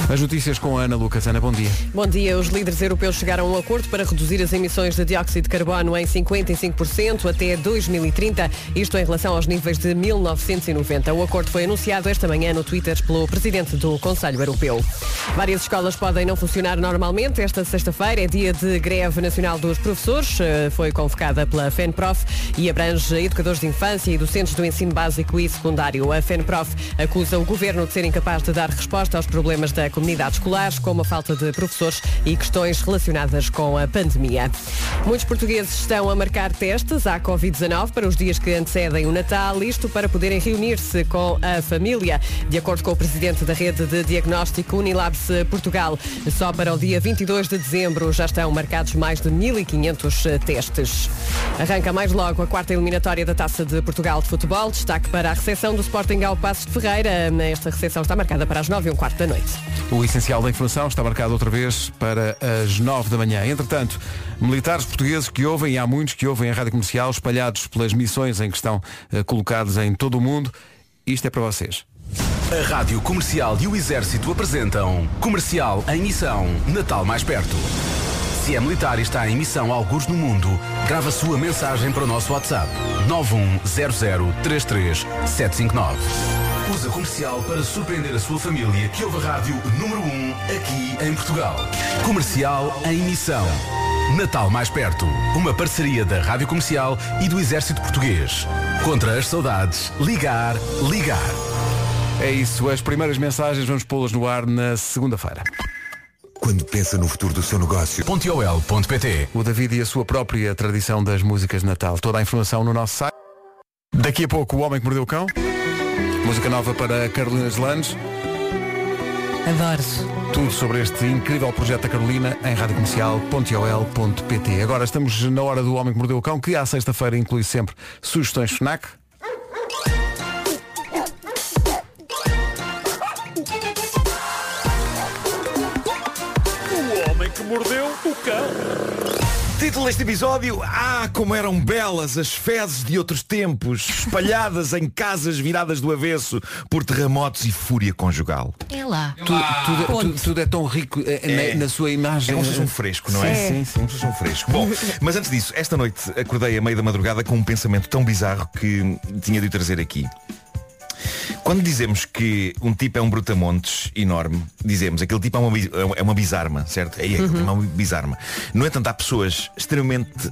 As notícias com a Ana Lucas. Ana, bom dia. Bom dia. Os líderes europeus chegaram a um acordo para reduzir as emissões de dióxido de carbono em 55% até 2030, isto em relação aos níveis de 1990. O acordo foi anunciado esta manhã no Twitter pelo presidente do Conselho Europeu. Várias escolas podem não funcionar normalmente. Esta sexta-feira é dia de greve nacional dos professores. Eh, Foi convocada pela FENPROF e abrange educadores de infância e docentes do ensino básico e secundário. A FENPROF acusa o governo de ser incapaz de dar resposta aos problemas da comunidade escolar, como a falta de professores e questões relacionadas com a pandemia. Muitos portugueses estão a marcar testes à Covid-19 para os dias que antecedem o Natal, isto para poderem reunir-se com a família. De acordo com o presidente da rede de diagnóstico Unilabs Portugal, só para o dia 22 de dezembro já estão marcados mais de 1.500 testes. Arranca mais logo a quarta eliminatória da Taça de Portugal de Futebol. Destaque para a recepção do Sporting ao Passos de Ferreira. Esta recepção está marcada para as 9 e um quarto da noite. O essencial da informação está marcado outra vez para as 9 da manhã. Entretanto, militares portugueses que ouvem, e há muitos que ouvem a rádio comercial, espalhados pelas missões em que estão eh, colocados em todo o mundo, isto é para vocês. A Rádio Comercial e o Exército apresentam Comercial em Missão Natal Mais Perto. Se é militar e está em missão alguns no mundo, grava sua mensagem para o nosso WhatsApp 910033759. Usa comercial para surpreender a sua família que ouve a rádio número 1 aqui em Portugal. Comercial em Missão. Natal Mais Perto. Uma parceria da Rádio Comercial e do Exército Português. Contra as saudades, ligar, ligar. É isso, as primeiras mensagens vamos pô-las no ar na segunda-feira. Quando pensa no futuro do seu negócio. Pontiol.pt O David e a sua própria tradição das músicas de Natal. Toda a informação no nosso site. Daqui a pouco, O Homem que Mordeu o Cão. Música nova para Carolina Deslandes. Adoro. Tudo sobre este incrível projeto da Carolina em radiocomercial.ol.pt. Agora estamos na hora do Homem que Mordeu o Cão, que à sexta-feira inclui sempre sugestões FNAC. O homem que mordeu o cão. Título deste episódio Ah, como eram belas as fezes de outros tempos Espalhadas em casas viradas do avesso Por terremotos e fúria conjugal É lá. Tu- tudo, tudo- tudo é tão rico eh, na, na sua imagem. É como se fosse um fresco, não é? Sim, sim, sim. Como se fosse um fresco. Bom, mas antes disso, esta noite acordei a meio da madrugada com um pensamento tão bizarro que tinha de o trazer aqui. Quando dizemos que um tipo é um brutamontes enorme, dizemos aquele tipo é uma, é uma bizarma, certo? É, é uma bizarma. No entanto, há pessoas extremamente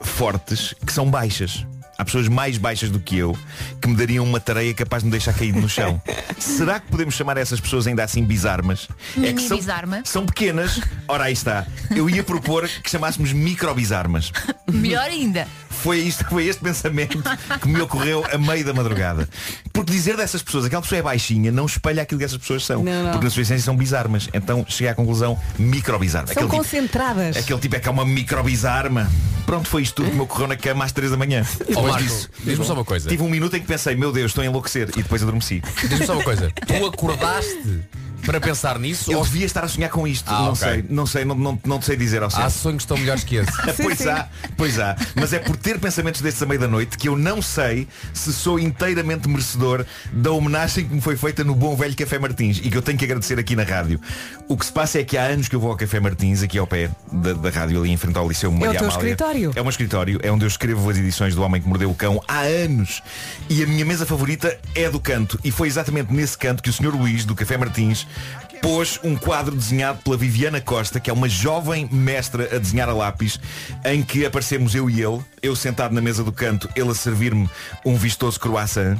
fortes que são baixas. Há pessoas mais baixas do que eu que me dariam uma tareia capaz de me deixar caído no chão. Será que podemos chamar essas pessoas ainda assim bizarmas? É que Mini são, bizarma. são pequenas. Ora, aí está. Eu ia propor que chamássemos microbizarmas. Melhor ainda. Foi, isto, foi este pensamento que me ocorreu a meio da madrugada. Porque dizer dessas pessoas, aquela pessoa é baixinha, não espelha aquilo que essas pessoas são. Não, não. Porque na sua essência são bizarmas. Então cheguei à conclusão, microbizarma. São Aquele tipo, concentradas. aquele tipo é que é uma microbizarma. Pronto, foi isto tudo que me ocorreu na cama às 3 da manhã. Depois Marco, disso, diz-me só uma coisa. Tive um minuto em que pensei, meu Deus, estou a enlouquecer. E depois adormeci. Diz-me só uma coisa. Tu acordaste para pensar nisso? Eu ou- devia estar a sonhar com isto. Ah, não ok. sei, não sei, não, não, não te sei dizer ao certo. Há sonhos que estão melhores que esse. pois há, pois há. Mas é por ter pensamentos destes a meio da noite que eu não sei se sou inteiramente merecedor da homenagem que me foi feita no bom velho Café Martins e que eu tenho que agradecer aqui na rádio. O que se passa é que há anos que eu vou ao Café Martins, aqui ao pé da, da rádio, ali em frente ao Liceu Maria teu Amália. escritório? É um escritório, é onde eu escrevo as edições do Homem que Mordeu o Cão há anos. E a minha mesa favorita é do canto. E foi exatamente nesse canto que o Sr. Luís, do Café Martins, pôs um quadro desenhado pela Viviana Costa, que é uma jovem mestra a desenhar a lápis, em que aparecemos eu e ele, eu sentado na mesa do canto, ele a servir-me um vistoso croissant.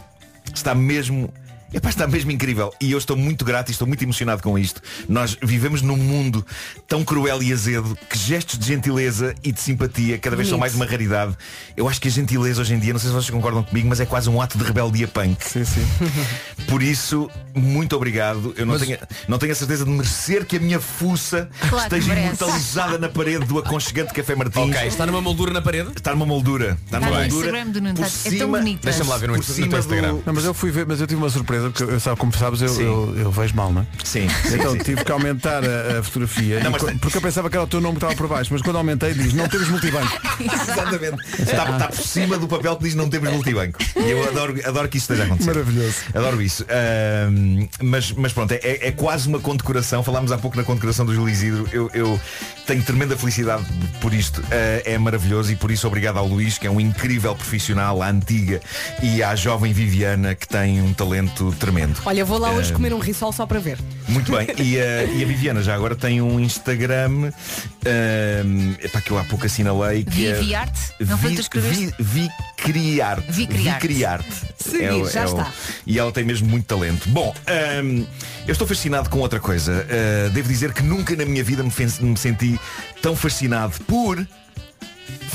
Está mesmo Epá, está mesmo incrível. E eu estou muito grato e estou muito emocionado com isto. Nós vivemos num mundo tão cruel e azedo que gestos de gentileza e de simpatia cada vez são mais uma raridade. Eu acho que a gentileza hoje em dia, não sei se vocês concordam comigo, mas é quase um ato de rebeldia punk. Sim, sim. Por isso, muito obrigado. Eu não, tenho, não tenho a certeza de merecer que a minha fuça Claro esteja imortalizada na parede do aconchegante Café Martins. Ok, está numa moldura na parede? Está numa moldura. Está Está numa no moldura. Instagram do Nuno, Por está- é tão cima- bonito. Deixa-me lá ver no, Por no cima Instagram. do- Não, mas eu fui ver, mas eu tive uma surpresa, porque eu sabe, como sabes, eu, eu, eu vejo mal, não é? Sim, Então sim, sim. tive que aumentar a, a fotografia. Não, e Porque eu pensava que era o teu nome que estava por baixo, mas quando aumentei diz, não temos multibanco. Exatamente. Está, está por cima do papel que diz não temos multibanco. E eu adoro, adoro que isso esteja a acontecer. Maravilhoso. Adoro isso. Ahm, mas, mas pronto, é, é quase uma condecoração. Falámos há pouco na condecoração do Júlio Isidro. Eu, eu tenho tremenda felicidade por isto. Ah, é maravilhoso e por isso obrigado ao Luís, que é um incrível profissional, à antiga, e à jovem Viviana, que tem um talento tremendo. Olha, vou lá hoje Ah, comer um risol só para ver. Muito bem. E a, e a Viviana já agora tem um Instagram um, epá, que eu há pouco assinalei que é Viviarte? Não foi tu escreveste? Vi, Vicriarte. Vicriarte. Vicriarte. Segui, já está. E ela tem mesmo muito talento. Bom, um, eu estou fascinado com outra coisa. Uh, devo dizer que nunca na minha vida me, me senti tão fascinado por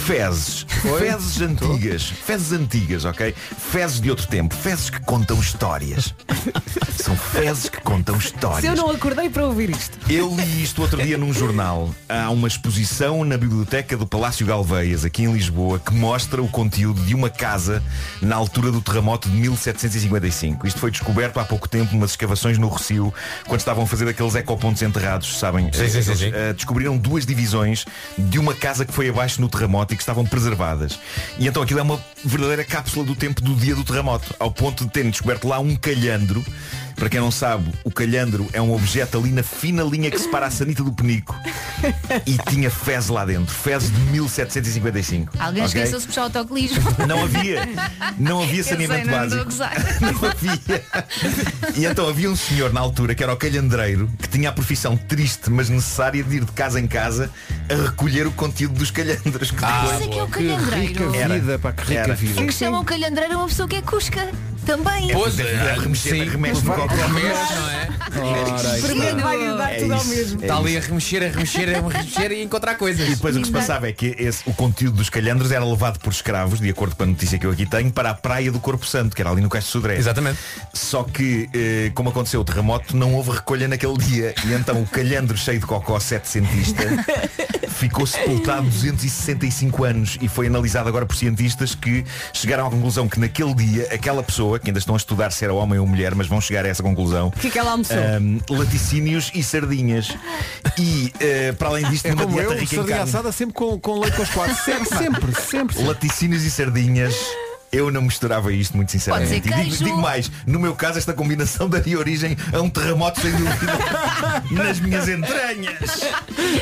fezes. Fezes antigas. Fezes antigas, ok? Fezes de outro tempo. Fezes que contam histórias. São fezes que contam histórias. Se eu não acordei para ouvir isto. Eu li isto outro dia num jornal. Há uma exposição na biblioteca do Palácio Galveias, aqui em Lisboa, que mostra o conteúdo de uma casa na altura do terremoto de 1755. Isto foi descoberto há pouco tempo numas escavações no Rocio, quando estavam a fazer aqueles ecopontos enterrados, sabem? Sim, sim, sim, sim. eh, descobriram duas divisões de uma casa que foi abaixo no terremoto e que estavam preservadas. E então aquilo é uma verdadeira cápsula do tempo do dia do terremoto, ao ponto de terem descoberto lá um calhandro. Para quem não sabe, o calhandro é um objeto ali na fina linha que separa a sanita do penico. E tinha fezes lá dentro. Fezes de 1755. Alguém ok? esqueceu-se de puxar o autocolismo. Não havia. Não havia Eu sei, saneamento não estou a básico. Não havia. E então havia um senhor na altura que era o calhandreiro que tinha a profissão triste mas necessária de ir de casa em casa a recolher o conteúdo dos calhandros que Ah, depois é que é o Que rica calhandreiro. Era. vida, pá, que rica Era. vida. É que chamam o calhandreiro a uma pessoa que é cusca. Também. Pois, é, deve remexer- sim. remexe no cocó. Remexe, não é? Ora, isso. Primeiro vai dar É tudo ao mesmo. é Está ali a remexer, a remexer, a remexer e encontrar coisas. E depois o que se passava é que esse- o conteúdo dos calhandros era levado por escravos, de acordo com a notícia que eu aqui tenho, para a praia do Corpo Santo, que era ali no Cais de Sodré. Exatamente. Só que, eh, como aconteceu o terremoto, não houve recolha naquele dia. E então o calhandro cheio de cocó setecentista ficou sepultado 265 anos e foi analisado agora por cientistas que chegaram à conclusão que naquele dia aquela pessoa, que ainda estão a estudar se era homem ou mulher, mas vão chegar a essa conclusão, O que é que ela almoçou? ahm, laticínios e sardinhas. E, eh, para além disto, É uma como dieta eu, rica em sardinha carne. assada sempre com, com leite com os quatro. Sempre, sempre, sempre. sempre. Laticínios e sardinhas. Eu não misturava isto muito sinceramente. Pode ser E digo, digo mais, no meu caso esta combinação daria origem a um terremoto sem dúvida nas minhas entranhas.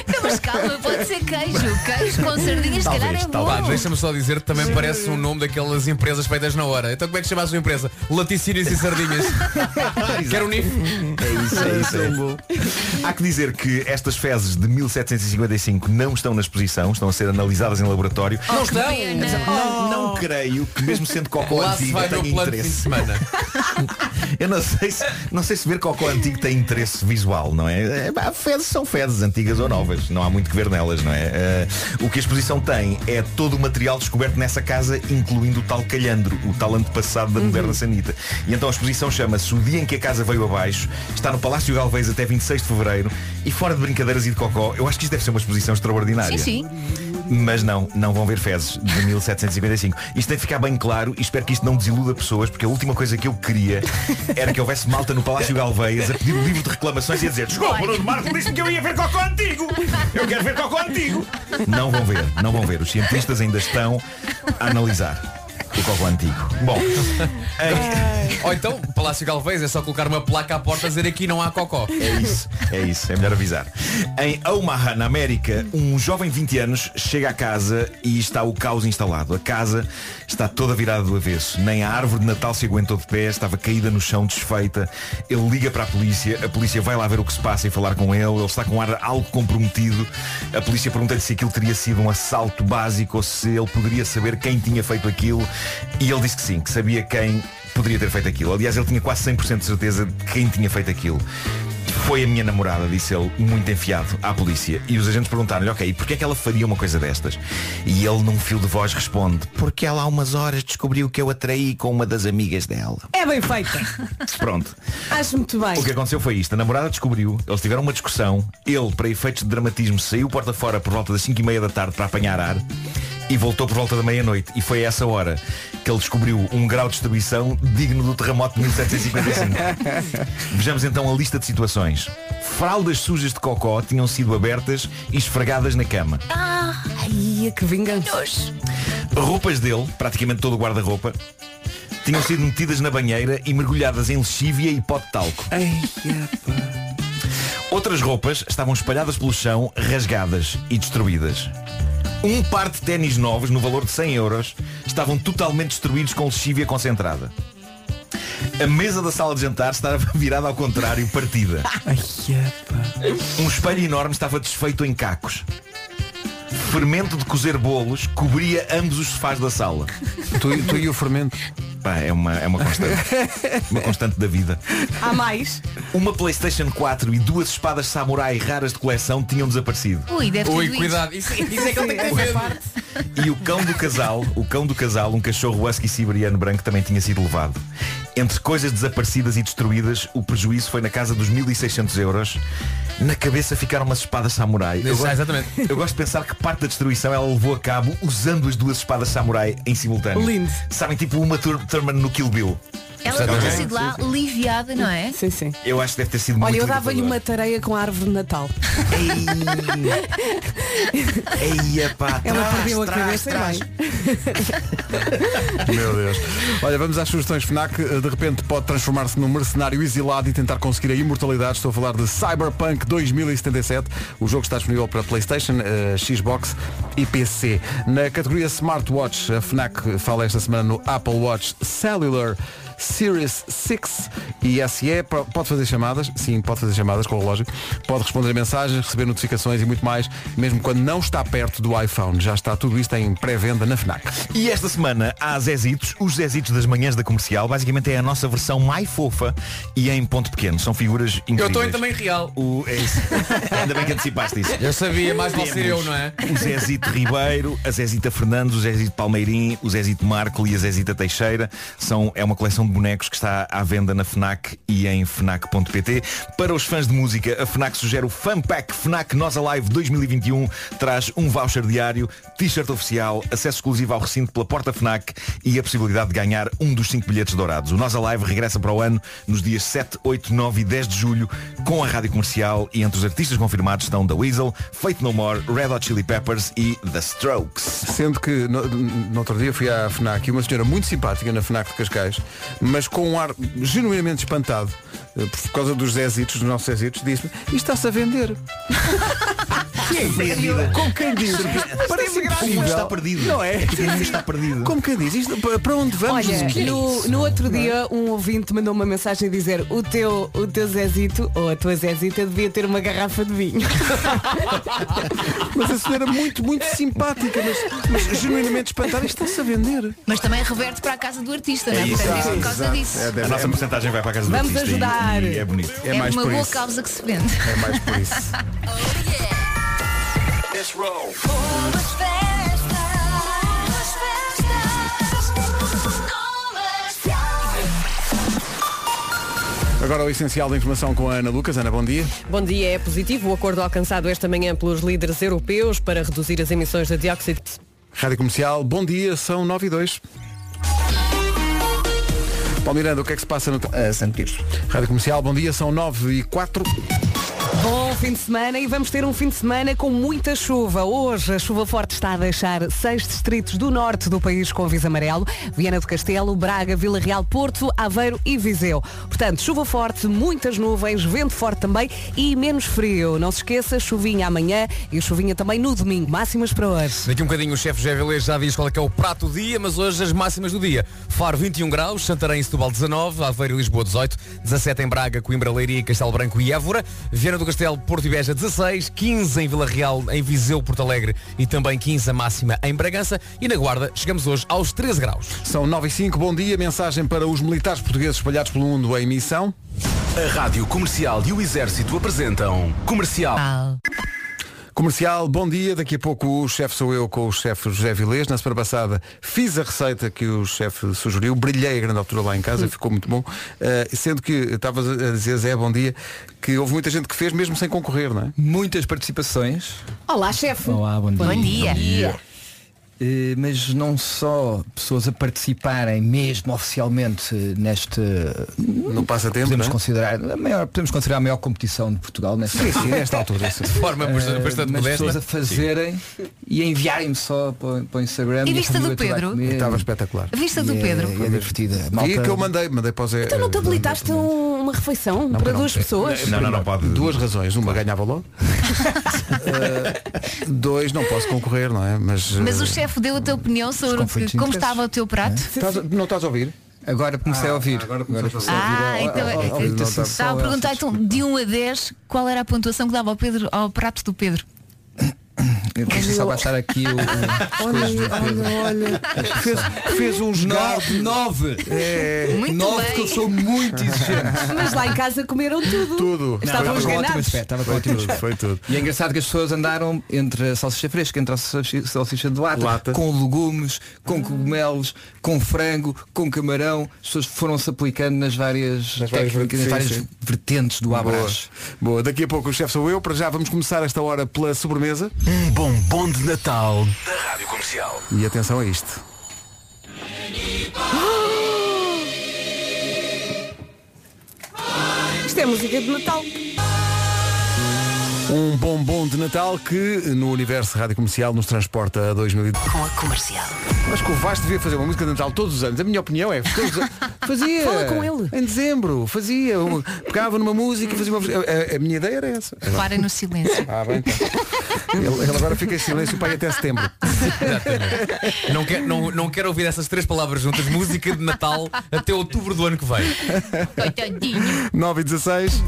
Não, mas calma, pode ser queijo. Queijo com sardinhas, se calhar é bom. Pá, deixa-me só dizer que também parece um nome daquelas empresas feitas na hora. Então como é que chama a sua empresa? Laticínios e sardinhas. Quero um NIF. É isso, é isso. é. Há que dizer que estas fezes de 1755 não estão na exposição, estão a ser analisadas em laboratório. Não estão? Não, não creio que mesmo sendo cocó Lá se antigo fim de interesse. semana. Eu não sei se, não sei se ver cocó antigo tem interesse visual, não é? É, Fezes são fezes, antigas ou novas. Não há muito que ver nelas, não é? Eh, o que a exposição tem é todo o material descoberto nessa casa, incluindo o tal calhandro, o tal antepassado da moderna sanita. E então a exposição chama-se O Dia em que a Casa Veio Abaixo, está no Palácio Galvez até 26 de Fevereiro e fora de brincadeiras e de cocó, eu acho que isto deve ser uma exposição extraordinária. Sim, sim. Mas não, não vão ver fezes de 1755. Isto tem que ficar bem claro e espero que isto não desiluda pessoas, porque a última coisa que eu queria era que houvesse malta no Palácio Galveias a pedir o livro de reclamações e a dizer Desculpa. Bruno Marco disse-me que eu ia ver cocó antigo. Eu quero ver cocó antigo. Não vão ver, não vão ver. Os cientistas ainda estão a analisar o cocó antigo. Bom, em- Ou então, Palácio Galvez é só colocar uma placa à porta a dizer aqui não há cocó. É isso, é isso, é melhor avisar. Em Omaha, na América, um jovem de 20 anos chega à casa e está o caos instalado. A casa está toda virada do avesso. Nem a árvore de Natal se aguentou de pé, estava caída no chão, desfeita. Ele liga para a polícia, a polícia vai lá ver o que se passa e falar com ele. Ele está com um ar algo comprometido. A polícia pergunta-lhe se aquilo teria sido um assalto básico ou se ele poderia saber quem tinha feito aquilo. E ele disse que sim, que sabia quem poderia ter feito aquilo. Aliás, ele tinha quase 100% de certeza de quem tinha feito aquilo. Foi a minha namorada, disse ele, muito enfiado à polícia. E os agentes perguntaram-lhe, ok, e porquê é que ela faria uma coisa destas? E ele, num fio de voz, responde, porque ela há umas horas descobriu que eu a traí com uma das amigas dela. É bem feita. Pronto. Acho muito bem. O que aconteceu foi isto. A namorada descobriu, eles tiveram uma discussão, ele, para efeitos de dramatismo, saiu porta fora por volta das 5 e meia da tarde para apanhar ar e voltou por volta da meia-noite. E foi a essa hora que ele descobriu um grau de distribuição digno do terremoto de 1755. Vejamos então a lista de situações. Fraldas sujas de cocó tinham sido abertas e esfregadas na cama. Ah, ai, que vingança. Roupas dele, praticamente todo o guarda-roupa, tinham sido metidas na banheira e mergulhadas em lexívia e pó de talco. Outras roupas estavam espalhadas pelo chão, rasgadas e destruídas. Um par de ténis novos, no valor de 100 euros, estavam totalmente destruídos com lexívia concentrada. A mesa da sala de jantar estava virada ao contrário, partida. Um espelho enorme estava desfeito em cacos. Fermento de cozer bolos cobria ambos os sofás da sala. Tu, tu e o fermento? Pá, é uma, é uma constante. uma constante da vida. Há mais? Uma Playstation 4 e duas espadas samurai raras de coleção tinham desaparecido. Ui, deve ter Ui, doído. cuidado. Isso, isso é que ele tem que. E o cão do casal, o cão do casal, um cachorro husky siberiano branco também tinha sido levado. Entre coisas desaparecidas e destruídas, o prejuízo foi na casa dos 1600 euros. Na cabeça ficaram umas espadas samurai. Eu gosto, exatamente. eu gosto de pensar que parte da destruição ela levou a cabo usando as duas espadas samurai em simultâneo. Lindo. Sabem, tipo uma Tur- Thurman no Kill Bill. Ela deve ter sido lá aliviada, não é? Sim, sim. Eu acho que deve ter sido Olha, muito eu dava-lhe uma tareia com a árvore de Natal. Eia pá, Ela trás, perdeu a trás, cabeça e trás. bem. Meu Deus. Olha, vamos às sugestões FNAC. De repente pode transformar-se num mercenário exilado e tentar conseguir a imortalidade. Estou a falar de Cyberpunk 2077. O jogo está disponível para Playstation, eh, Xbox e PC. Na categoria Smartwatch, a FNAC fala esta semana no Apple Watch Cellular Series 6 e SE. Pode fazer chamadas, sim, pode fazer chamadas com o relógio. Pode responder a mensagens, receber notificações e muito mais, mesmo quando não está perto do iPhone. Já está tudo isto em pré-venda na FNAC. E esta semana há Zezitos, os Zezitos das manhãs da comercial. Basicamente é a nossa versão mais fofa e em ponto pequeno. São figuras incríveis. Eu estou em também real. O, é isso. Ainda bem que antecipaste isso. Eu sabia, mais vale ser eu, não é? O Zezito Ribeiro, a Zezita Fernandes, o Zezito Palmeirim, o Zezito Marco e a Zezita Teixeira. São, é uma coleção de bonecos que está à venda na FNAC e em FNAC.pt. Para os fãs de música, a FNAC sugere o Fan Pack FNAC Nós Alive 2021. Traz um voucher diário, t-shirt oficial, acesso exclusivo ao recinto pela porta FNAC e a possibilidade de ganhar um dos cinco bilhetes dourados. O Nós Alive regressa para o ano nos dias 7, 8, 9 e 10 de julho com a rádio comercial e entre os artistas confirmados estão The Weasel, Faith No More, Red Hot Chili Peppers e The Strokes. Sendo que no, no outro dia fui à FNAC e uma senhora muito simpática na FNAC de Cascais, mas com um ar genuinamente espantado, por causa dos Zezitos, dos nossos Zezitos, disse-me, isto está-se a vender. Como quem diz? Parece O mundo está perdido. Não é? É que o mundo está perdido. Como quem diz? Isto, para- para onde vamos? Olha, Que é no, isso? no outro dia um ouvinte mandou uma mensagem a dizer o teu, o teu Zezito ou a tua Zezita devia ter uma garrafa de vinho. Mas a senhora muito, muito simpática, mas, mas genuinamente espantada, isto está-se a vender. Mas também reverte para a casa do artista, não é? É Portanto, é é por causa disso. A nossa porcentagem vai para a casa do Vamos artista e- E, é bonito. É, uma boa causa que se vende. É mais por isso. Roll. Agora o essencial da informação com a Ana Lucas. Ana, bom dia. Bom dia, é positivo o acordo alcançado esta manhã pelos líderes europeus para reduzir as emissões de dióxido de Rádio Comercial, bom dia, são 9 e 2. Paulo Miranda, o que é que se passa no... Uh, Santo Tirso. Rádio Comercial, bom dia, são 9 e 4. Bom fim de semana e vamos ter um fim de semana com muita chuva. Hoje a chuva forte está a deixar seis distritos do norte do país com aviso amarelo. Viana do Castelo, Braga, Vila Real, Porto, Aveiro e Viseu. Portanto, chuva forte, muitas nuvens, vento forte também e menos frio. Não se esqueça, chuvinha amanhã e chuvinha também no domingo. Máximas para hoje. Daqui um bocadinho o chefe José Vilés já diz qual é é o prato do dia, mas hoje as máximas do dia. Faro 21 graus, Santarém e Setúbal 19, Aveiro e Lisboa 18, 17 em Braga, Coimbra, Leiria, Castelo Branco e Évora, Viana do Castelo, Porto e Beja 16, 15 em Vila Real, em Viseu, Porto Alegre e também 15 a máxima em Bragança e na Guarda chegamos hoje aos 13 graus. São 9 e 5, bom dia. Mensagem para os militares portugueses espalhados pelo mundo em missão. A Rádio Comercial e o Exército apresentam Comercial. Comercial, bom dia. Daqui a pouco o chefe sou eu com o chefe José Vilês. Na semana passada fiz a receita que o chefe sugeriu. Brilhei a grande altura lá em casa, ficou muito bom. Uh, sendo que estavas a dizer, Zé, bom dia, que houve muita gente que fez mesmo sem concorrer, não é? Muitas participações. Olá, chefe. Olá, bom dia. Bom dia. Bom dia. Eh, mas não só pessoas a participarem mesmo oficialmente neste no passatempo podemos não é? considerar a maior podemos considerar a maior competição de Portugal nesta, Sim, sim, nesta altura, sim. De forma Eh, bastante mas modesta. pessoas a fazerem e a enviarem-me só para, para o Instagram E a vista do Pedro? Estava espetacular. A vista do E é- Pedro. e é divertida E Malta- que eu mandei, mandei para o Zé. Então não te eh, habilitaste um- uma refeição Não, para não. duas pessoas? Não, não, não pode. Duas razões. Uma ganhava logo. Eh, dois, não posso concorrer, não é? Mas, Mas eh, o chefe deu a tua opinião sobre de como estava o teu prato? estás a- não estás a ouvir? agora comecei a ouvir agora agora a Ah, ouvir então a- a- a- a- não imitação está- Estava a perguntar Elsa, então de 1 a 10 qual era a pontuação que dava ao, Pedro, ao prato do Pedro. Eu Deixa só baixar aqui o, o- do Pedro. olha. Fez, fez jogado. Nove, nove. É, Muito Nove, bem. que eu sou muito exigente. Mas lá em casa comeram tudo. tudo. Estavam Estava com ótimo aspecto, estava com Foi ótimo tudo, aspecto. foi tudo. E é engraçado que as pessoas andaram entre a salsicha fresca, entre a salsicha de lata, Lata. com legumes, com cogumelos, com frango, com camarão. As pessoas foram-se aplicando nas várias, Nas várias técnicas, nas vertentes, várias sim. vertentes do Boa. abraço. Boa, daqui a pouco o chefe sou eu. Para já vamos começar esta hora pela sobremesa. Um bombom de Natal. Da Rádio Comercial. E atenção a isto. Isto é música de Natal. Um bombom de Natal que no universo rádio comercial nos transporta a 2000. Com a comercial. Acho que o Vasco devia fazer uma música de Natal todos os anos. A minha opinião é todos os anos. fazia. Fala com ele. Em dezembro, fazia. Pegava numa música e fazia uma. A, a- a minha ideia era essa. Parem no silêncio. Ah, bem, então. ele, ele agora fica em silêncio para ir até setembro. Exatamente. Não, quer, não, não quero ouvir essas três palavras juntas, música de Natal até outubro do ano que vem. Coitadinho. 9 e 16.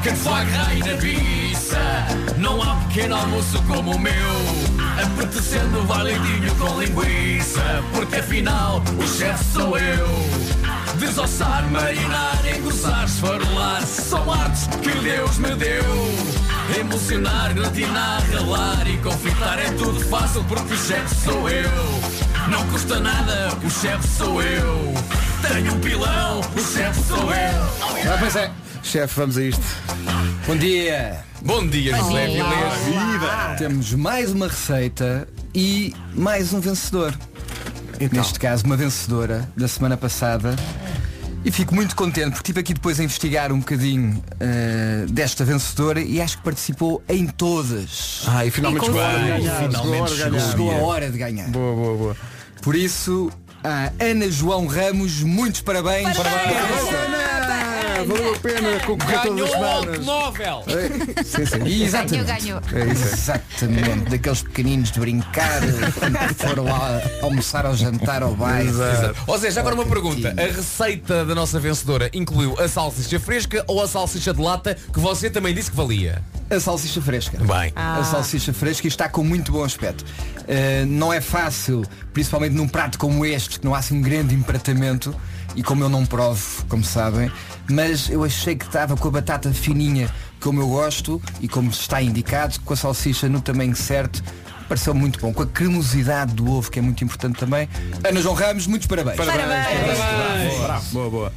Bacon, foie gras e nabiça Não há pequeno almoço como o meu. Apetecendo validinho com linguiça. Porque afinal o chefe sou eu. Desossar, marinar, engrossar, esfarolar. São artes que Deus me deu. Emocionar, gratinar, ralar e confitar É tudo fácil porque o chefe sou eu. Não custa nada, o chefe sou eu. Tenho um pilão, o chefe sou eu. Ah, pois é. Chefe, vamos a isto. Bom dia. Bom dia, José. Vilés. Temos mais uma receita e mais um vencedor. Então. Neste caso, uma vencedora da semana passada. E fico muito contente porque estive aqui depois a investigar um bocadinho eh, desta vencedora e acho que participou em todas. Ah, e finalmente E chegou a hora de ganhar. Finalmente Chegou a hora de chegou. ganhar. Chegou a hora de ganhar. Boa, boa, boa. Por isso, a Ana João Ramos, muitos parabéns. Ah, valeu a pena concorrer todas as semanas. Nobel. É, Sim, sim. E Exatamente. Ganhou, ganhou. É isso. é. Exatamente, daqueles pequeninos de brincar quando foram lá almoçar ou jantar ao bairro. Zé, já agora uma pergunta. A receita da nossa vencedora incluiu a salsicha fresca ou a salsicha de lata que você também disse que valia? A salsicha fresca. Bem. A salsicha fresca e está com muito bom aspecto. Uh, não é fácil, principalmente num prato como este, que não há assim um grande empratamento, e como eu não provo, como sabem, mas eu achei que estava com a batata fininha como eu gosto e como está indicado, com a salsicha no tamanho certo. Pareceu muito bom, com a cremosidade do ovo, que é muito importante também. Ana João Ramos, muitos parabéns. Bravo, boa, boa.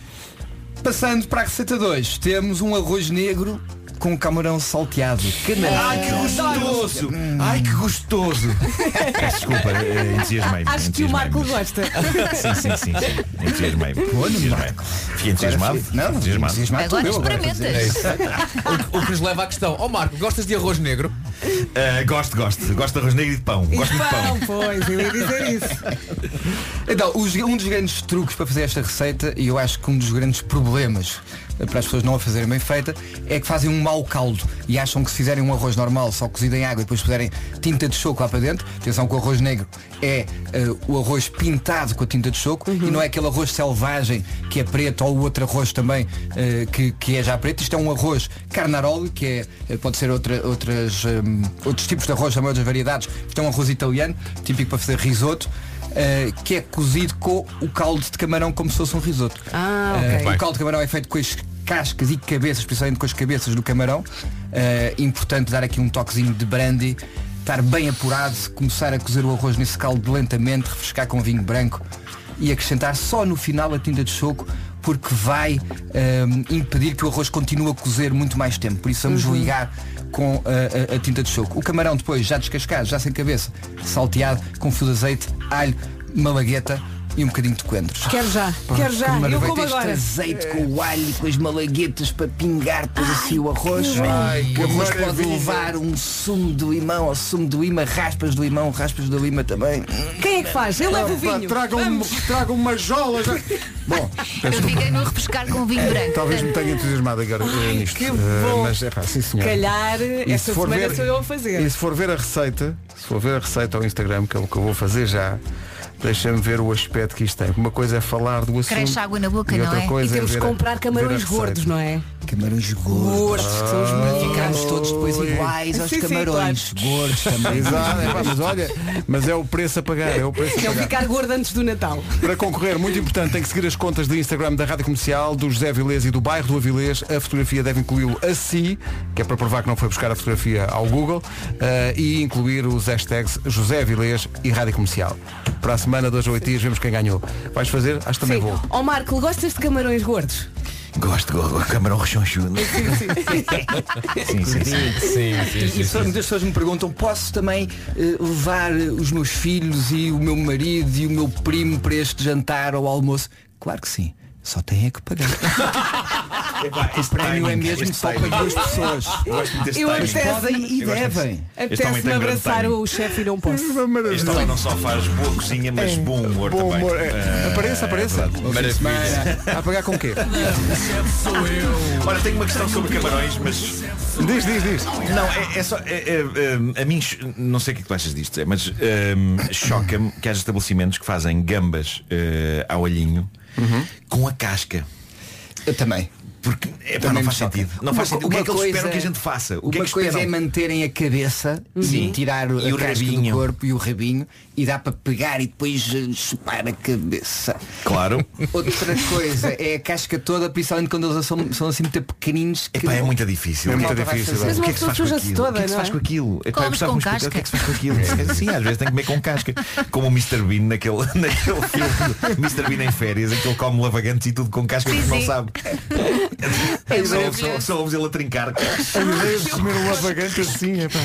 Passando para a receita 2, temos um arroz negro com camarão salteado. Ai, que gostoso! Ai, que gostoso! Peço Desculpa, eh, entusiasmei-me. Acho que o Marco gosta. Sim, sim, sim. sim. Entusiasmei-me. Fiquei entusiasmado. Não, entusiasmado. entusiasmado Agora experimentas. O, o que nos leva à questão. Ó Marco, gostas de arroz negro? Ah, gosto, gosto. Gosto de arroz negro e de pão. E Gosto muito de pão, pão. pois, eu ia dizer isso. Então, os- um dos grandes truques para fazer esta receita, e eu acho que um dos grandes problemas para as pessoas não a fazerem bem feita, é que fazem um mau caldo e acham que se fizerem um arroz normal, só cozido em água e depois puserem tinta de choco lá para dentro, atenção que o arroz negro é eh, o arroz pintado com a tinta de choco e não é aquele arroz selvagem que é preto ou o outro arroz também eh, que, que é já preto. Isto é um arroz carnaroli, que é, eh, pode ser outra, outras, hum, outros tipos de arroz, também outras variedades. Isto é um arroz italiano, típico para fazer risoto. eh, que é cozido com o caldo de camarão como se fosse um risoto. Ah, Eh, ok. o caldo de camarão é feito com as cascas e cabeças, principalmente com as cabeças do camarão. Eh, importante dar aqui um toquezinho de brandy, estar bem apurado, começar a cozer o arroz nesse caldo lentamente, refrescar com vinho branco e acrescentar só no final a tinta de choco porque vai eh, impedir que o arroz continue a cozer muito mais tempo. Por isso vamos Uhum. ligar com eh, a, a tinta de choco. O camarão depois, já descascado, já sem cabeça, salteado, com fio de azeite, alho, malagueta e um bocadinho de coentros. Quero já, quero já. que Eu como Este agora. azeite com o alho com as malaguetas para pingar depois assim o arroz. que o arroz pode levar um sumo de limão ou sumo de lima, raspas de limão, raspas de lima também. Quem é que faz? Eu levo o vinho. Tragam, tragam uma jola. já- Bom, Eu fiquei no refrescar com vinho branco. talvez me tenha entusiasmado agora eh, nisto. que Eh, bom. mas é pá, sim Se senhor. calhar E esta se for semana ver- sou eu a fazer. E se for ver a receita, se for ver a receita ao Instagram, que é o que eu vou fazer já, deixa-me ver o aspecto que isto tem. Uma coisa é falar do assunto. Cresce água na boca, e não outra é? E coisa temos é que comprar camarões gordos, não é? Camarões gordos. Gordos, que são os Para melhores. todos depois iguais aos Sim, sim, camarões. Gordos também. Exato, é, pá, mas olha, mas é o preço a pagar, é o preço a Quero pagar. ficar gordo antes do Natal. Para concorrer, muito importante, tem que seguir as contas de Instagram da Rádio Comercial, do José Vilés e do bairro do Avilés. A fotografia deve incluí-lo a si, que é para provar que não foi buscar a fotografia ao Google, eh, e incluir os hashtags José Vilés e Rádio Comercial. Para a semana, dois a oito dias, vemos quem ganhou. Vais fazer? Acho que também Sim. vou. Ó Marco, gostas de camarões gordos? Gosto, gosto. Camarão rechonchudo. Sim, sim, sim. Sim, sim, E sim, só- sim. muitas pessoas me perguntam, posso também eh, levar eh, os meus filhos e o meu marido e o meu primo para este jantar ou almoço? Claro que sim. Só tem é que pagar. o prémio é mesmo só para duas pessoas. Eu apetece- Podem e Eu devem. Apetece-me abraçar o chefe e não posso. Este homem não só faz boa cozinha, mas bom humor Bom também. humor, é. Apareça, apareça. é. A pagar com o quê? Olha, tenho uma questão sobre camarões, mas Diz, diz, diz. Não, é, é só. é- é, é, a mim, não sei o que é que tu achas disto, é, mas hum, choca-me que haja estabelecimentos que fazem gambas eh, ao olhinho com a casca. Eu também. Porque é, pá, não faz sentido. Não faz sentido. O que é que eles esperam que a gente faça? O que é Uma que coisa esperam? é manterem a cabeça Sim. e tirar E a o casca rabinho. do corpo e o rabinho e dá para pegar e depois eh, chupar a cabeça. Claro. Outra coisa é a casca toda, principalmente quando eles são, são assim muito pequeninos. que Epá, é muito difícil. É muito difícil. Mas O que uma é que se faz pessoa com suja-se aquilo? toda, O que é que se não faz é? com aquilo? Epá, eu Comes gostava com de me explicar O que é que se faz com aquilo? Sim, às vezes tem que comer com casca. Como o Mr. Bean naquele, naquele filme Mr. Bean em férias, em que ele come lavagantes e tudo com casca porque não sim. Sabe. Só, só, só ouves ele a trincar. A ideia de comer um lavagante assim, é pá.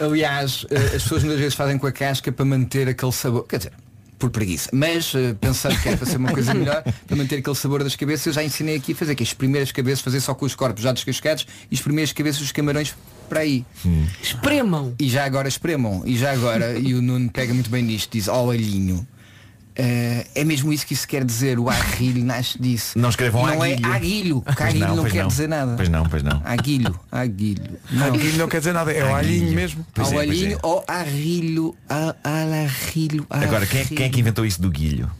Aliás, eh, as pessoas muitas vezes fazem com a casca para manter aquele sabor. Quer dizer, por preguiça. Mas eh, pensando que é para ser uma coisa melhor, para manter aquele sabor das cabeças, eu já ensinei aqui a fazer que as primeiras cabeças fazer só com os corpos já descascados e as primeiras cabeças dos camarões para aí. Espremam. E já agora espremam. E já agora, e o Nuno pega muito bem nisto, diz ao olhinho. Eh, é mesmo isso que isso quer dizer, o aguilho nasce disso. Não escrevam não aguilho. é aguilho, Pois aguilho não, quer dizer nada. Pois não, pois não. Aguilho, aguilho. Não. Aqui não quer dizer nada, é o alhinho mesmo. Pois ao é, pois olhinho é. ou arrilho, alarrilho. Agora, quem é, quem é que inventou isso do guilho?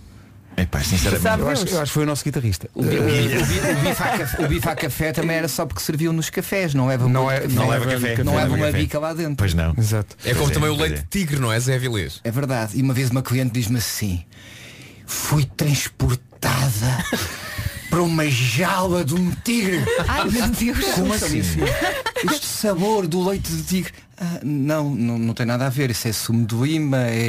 Epá, sinceramente. Eu acho, eu acho que foi o nosso guitarrista. O, bi- o bi- o bi- o bife à café, o bife à café também era só porque serviam nos cafés, não leva Não muito é- café. Não leva café. Não leva uma café. bica lá dentro. Pois não. Exato. É como Pois também é, o pois leite é. de tigre, não é, Zé Vilês? É verdade. E uma vez uma cliente diz-me assim, fui transportada para uma jaula de um tigre. Ai meu Deus. Como assim? Este sabor do leite de tigre. Ah, não, não, não tem nada a ver. Isso é sumo de lima, é,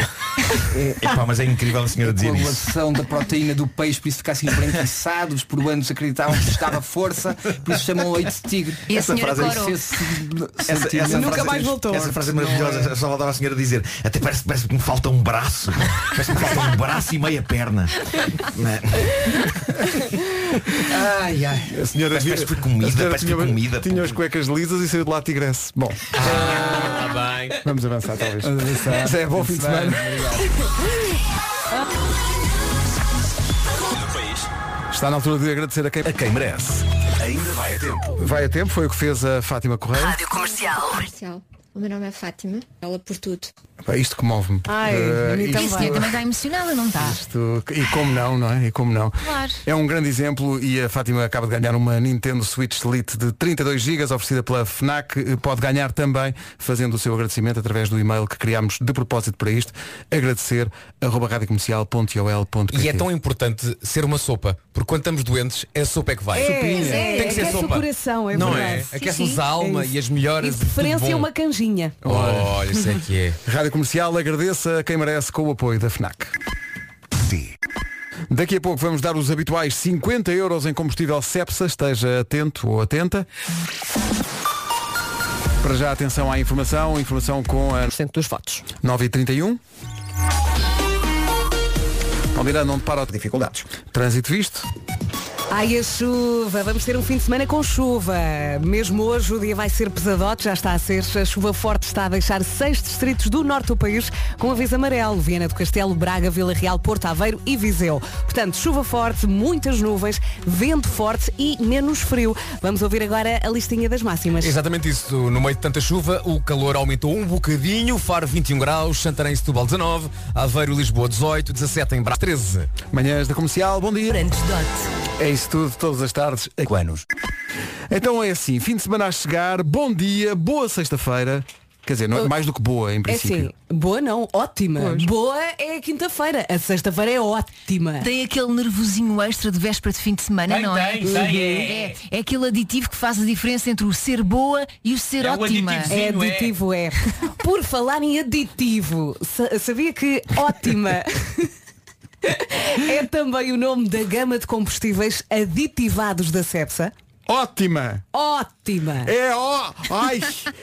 é Epá, mas é incrível a senhora dizer isso. coagulação da proteína do peixe, por isso fica assim esbranquiçado. Os peruanos acreditavam que estava força, por isso chamam leite de tigre. E Essa frase é. Esse Essa, essa Nunca frase, mais voltou. Essa frase é maravilhosa. Só faltava a senhora dizer. Até parece, parece que me falta um braço. Parece que me falta um braço e meia perna. Ai, ai. A senhora, Parece- parece que foi comida, parece que tinha, foi comida, tinha pô. as cuecas lisas e saiu de lá tigresse. Bom, Ah, bem. Vamos avançar, talvez. Vamos avançar. Zé, bom fim de semana. Está na altura de agradecer a quem, A quem merece. Ainda vai a tempo. vai a tempo, foi o que fez a Fátima Correia. Rádio Comercial. Comercial. O meu nome é Fátima. Ela por tudo. Pá, Isto comove-me. Ai, Eh, a mim isto- a senhora também está emocionada, não está? Isto- e como não, não é? E como não? Claro. É um grande exemplo e a Fátima acaba de ganhar uma Nintendo Switch Lite de 32 GB oferecida pela FNAC. Eh, Pode ganhar também fazendo o seu agradecimento através do e-mail que criámos de propósito para isto. Agradecer arroba radiocomercial.ol.pt E é tão importante ser uma sopa, porque quando estamos doentes, é a sopa é que vai. É, Sopinha. é, Tem que ser aquece o sopa. coração, é não verdade. é? Aquece-nos a alma É e as melhoras. E de preferência uma canjinha. Olha, isso é que é. Rádio Comercial agradeça a quem merece com o apoio da FNAC. Daqui a pouco vamos dar os habituais 50 euros em combustível Cepsa. Esteja atento ou atenta. Para já, atenção à informação. Informação com a Centro dos votos. 9h31. Palmeira não para Dificuldades. trânsito visto. Ai, a chuva, vamos ter um fim de semana com chuva. Mesmo hoje o dia vai ser pesadote, já está a ser. A chuva forte está a deixar seis distritos do norte do país com aviso amarelo. Viana do Castelo, Braga, Vila Real, Porto Aveiro e Viseu. Portanto, chuva forte, muitas nuvens, vento forte e menos frio. Vamos ouvir agora a listinha das máximas. Exatamente isso. No meio de tanta chuva, o calor aumentou um bocadinho. Faro 21 graus, Santarém e Setúbal 19, Aveiro e Lisboa 18, 17 em Braga 13. Manhãs da Comercial, bom dia. É isso tudo, todas as tardes. Anos. Então é assim, fim de semana a chegar, bom dia, boa sexta-feira. Quer dizer, não é mais do que boa, em É princípio. assim, boa não, ótima. Boa é a quinta-feira, a sexta-feira é ótima. Tem aquele nervosinho extra de véspera de fim de semana, Tem, não é? tem, tem, é. é. É aquele aditivo que faz a diferença entre o ser boa e o ser É o ótima. aditivozinho. É Sim, é? aditivo, é. Por falar em aditivo, sa- sabia que ótima é também o nome da gama de combustíveis aditivados da Cepsa? Ótima! Ótima! É ó, ai,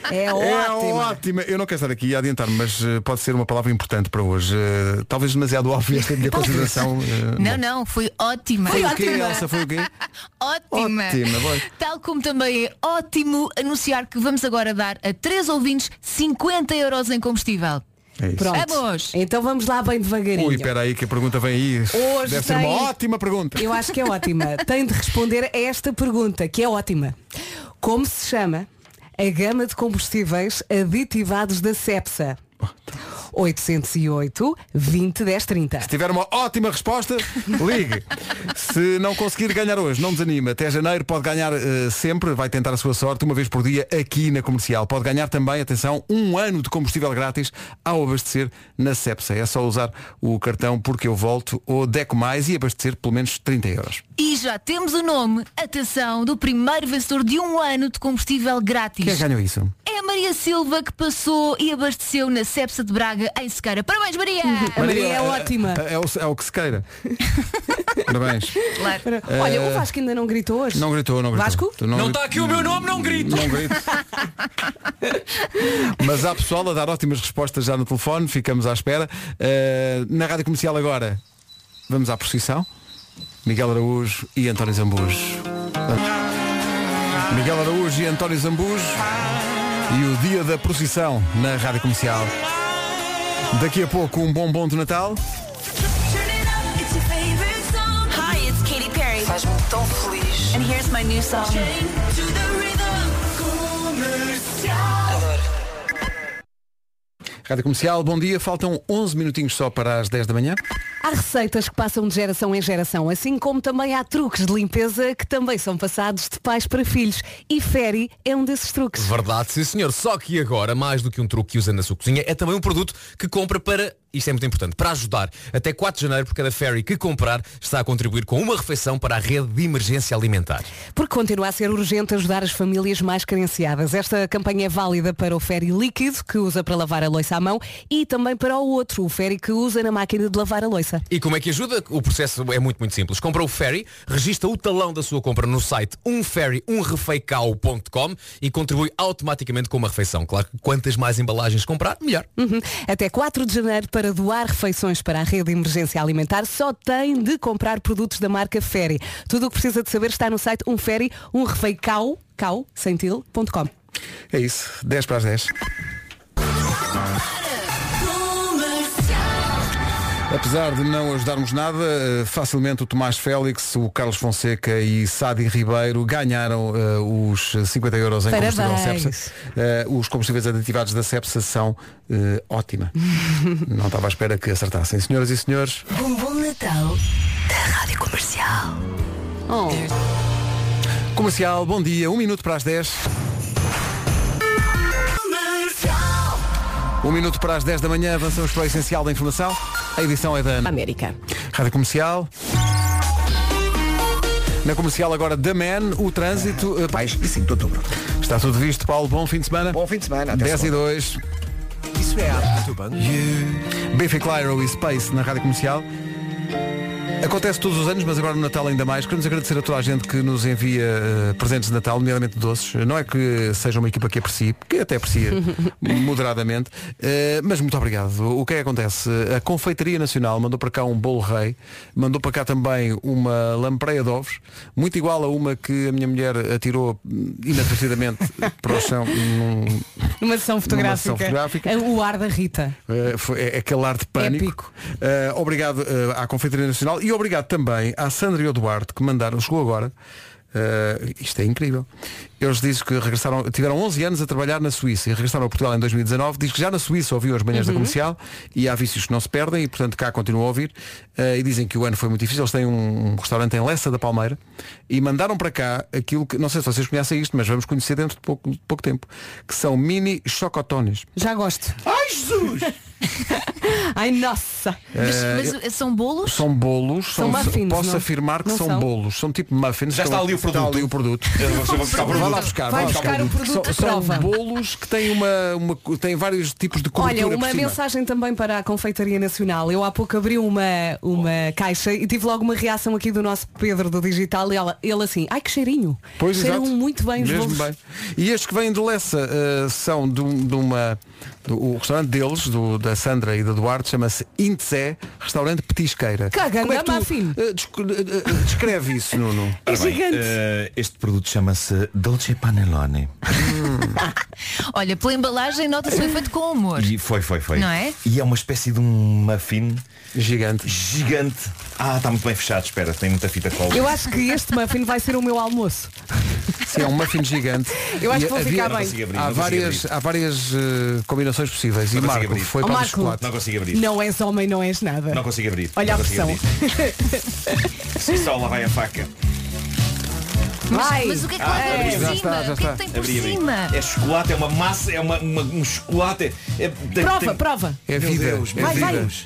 É ótima. ótima. Eu não quero estar aqui a adiantar, mas eh, pode ser uma palavra importante para hoje. Eh, talvez demasiado óbvia esta minha consideração. eh, Não, não, foi ótima. Foi o quê, Elsa? Foi o quê? Ótima. Ótima. Tal como também é ótimo anunciar que vamos agora dar a três ouvintes 50 euros em combustível. É isso. Pronto. Vamos! Então vamos lá bem devagarinho. Ui, espera aí que a pergunta vem aí. Hoje Deve ser tem- uma ótima pergunta. Eu acho que é ótima. Tem de responder a esta pergunta, que é ótima. Como se chama a gama de combustíveis aditivados da Cepsa? 808 20 10 30. Se tiver uma ótima resposta, ligue. Se não conseguir ganhar hoje, não desanima. Até janeiro pode ganhar eh, sempre, vai tentar a sua sorte, uma vez por dia, aqui na comercial. Pode ganhar também, atenção, um ano de combustível grátis ao abastecer na Cepsa. É só usar o cartão porque eu volto ou Deco Mais e abastecer pelo menos 30 euros. E já temos o nome, atenção, do primeiro vencedor de um ano de combustível grátis. Quem é ganhou isso? É a Maria Silva que passou e abasteceu na Cepsa de Braga em Sequeira. Parabéns, Maria! A Maria é eh, ótima. É, o, é o que se queira. Parabéns. Claro. Olha, o Vasco ainda não gritou hoje. Não gritou, não gritou. Vasco? Tu Não está aqui o meu nome, não grito! Não grito. Mas há pessoal a dar ótimas respostas já no telefone, ficamos à espera. Uh, na rádio comercial agora, vamos à procissão. Miguel Araújo e António Zambujo. Miguel Araújo e António Zambujo e o dia da procissão na rádio comercial. Daqui a pouco um bombom de Natal. Hi, it's Katy Perry. Faz-me tão feliz. And here's my new song. Rádio Comercial, bom dia. Faltam 11 minutinhos só para as 10 da manhã. Há receitas que passam de geração em geração, assim como também há truques de limpeza que também são passados de pais para filhos. E Ferry é um desses truques. Verdade, sim senhor. Só que agora, mais do que um truque que usa na sua cozinha, é também um produto que compra para, isto é muito importante, para ajudar. Até 4 de janeiro, por cada ferry que comprar, está a contribuir com uma refeição para a rede de emergência alimentar. Porque continua a ser urgente ajudar as famílias mais carenciadas. Esta campanha é válida para o Ferry líquido, que usa para lavar a louça à mão, e também para o outro, o Ferry que usa na máquina de lavar a louça. E como é que ajuda? O processo é muito, muito simples. Compra o Ferry, registra o talão da sua compra no site umferryumrefeicao.com e contribui automaticamente com uma refeição. Claro que quantas mais embalagens comprar, melhor. Uhum. Até 4 de janeiro, para doar refeições para a rede de emergência alimentar, só tem de comprar produtos da marca Ferry. Tudo o que precisa de saber está no site umferry, umrefeicao, cau, sem til. É isso, 10 para as 10. Apesar de não ajudarmos nada, eh, facilmente o Tomás Félix, o Carlos Fonseca e Sadi Ribeiro ganharam eh, os 50 euros em combustível Parabéns. Cepsa. Eh, os combustíveis aditivados da Cepsa são eh, ótima. não estava à espera que acertassem. Senhoras e senhores, Um bom Natal da Rádio Comercial. comercial, bom dia, um minuto para as 10. Um minuto para as 10 da manhã, avançamos para o essencial da informação. A edição é da. América. Rádio Comercial. Na comercial agora da Man, o trânsito. eh, Mais 5 de outubro. Está tudo visto, Paulo. Bom fim de semana. Bom fim de semana. Até 10 e segunda. 2. Isso é a Tuban. Biffy Clyro e Space na Rádio Comercial. Acontece todos os anos, mas agora no Natal ainda mais. Queremos agradecer a toda a gente que nos envia eh, presentes de Natal, nomeadamente doces. Não é que seja uma equipa que aprecie, que até aprecia moderadamente, eh, mas muito obrigado. O que é que acontece? A Confeitaria Nacional mandou para cá um bolo rei, mandou para cá também uma lampreia de ovos, muito igual a uma que a minha mulher atirou inadequadamente para o chão num, Numa sessão fotográfica. sessão fotográfica. O ar da Rita. Uh, foi, é, aquele ar de pânico. Épico. Uh, obrigado uh, à Confeitaria Nacional e obrigado também à Sandra e ao Duarte que mandaram, chegou agora. Uh, isto é incrível. Eles dizem que regressaram, tiveram 11 anos a trabalhar na Suíça e regressaram a Portugal em 2019. Diz que já na Suíça ouviu as manhãs da comercial e há vícios que não se perdem e portanto cá continuam a ouvir. Uh, e dizem que o ano foi muito difícil. Eles têm um, um restaurante em Lessa da Palmeira e mandaram para cá aquilo que, não sei se vocês conhecem isto, mas vamos conhecer dentro de pouco, de pouco tempo, que são mini chocotones. Já gosto. Ai, Jesus! Ai, nossa. Mas, mas são bolos? São bolos, São muffins, posso não? afirmar que são, são? bolos, são tipo muffins. Já está ali o produto. Está ali o produto. Eu vou- vou lá buscar, Vai buscar o produto, São, são prova. bolos que têm uma, uma têm vários tipos de cobertura Olha, uma mensagem também para a Confeitaria Nacional. Eu há pouco abri uma, uma caixa e tive logo uma reação aqui do nosso Pedro do Digital e ela, ele assim, ai que cheirinho. Pois, Cheiram exato. muito bem os Mesmo bolos. bem. E estes que vêm de Lessa eh, são de, um- de uma. O restaurante deles, do- da Sandra e da Duarte, chama-se Intzé, restaurante petisqueira. Caganda Como é que tu, desc- eh, descreve isso, Nuno. Bem, gigante. eh, este produto chama-se Dolce Panelone. Olha, pela embalagem nota-se foi feito com amor. E foi, foi, foi. Não é? E é uma espécie de um muffin Gigante. gigante. Ah, está muito bem fechado, espera, tem muita fita cola. Eu acho que este muffin vai ser o meu almoço. Sim, é um muffin gigante. Eu acho E que vou havia- ficar bem. abrir, Há não consigo várias, há várias combinações possíveis. Não e consigo Marco abrir. foi Ó, para o Marco. chocolate. Não consigo abrir. Não és homem, não és nada. Não consigo abrir. Olha a não consigo pressão. Sim, só lá vai a faca. Vai. Mas o que é que lá tem por Já cima? está, já o que é que tem por Abri, abri. cima? É chocolate, é uma massa, é uma, uma- um chocolate. É, tem- Prova, tem- prova. É vida. Deus, é Vai, vai. Deus.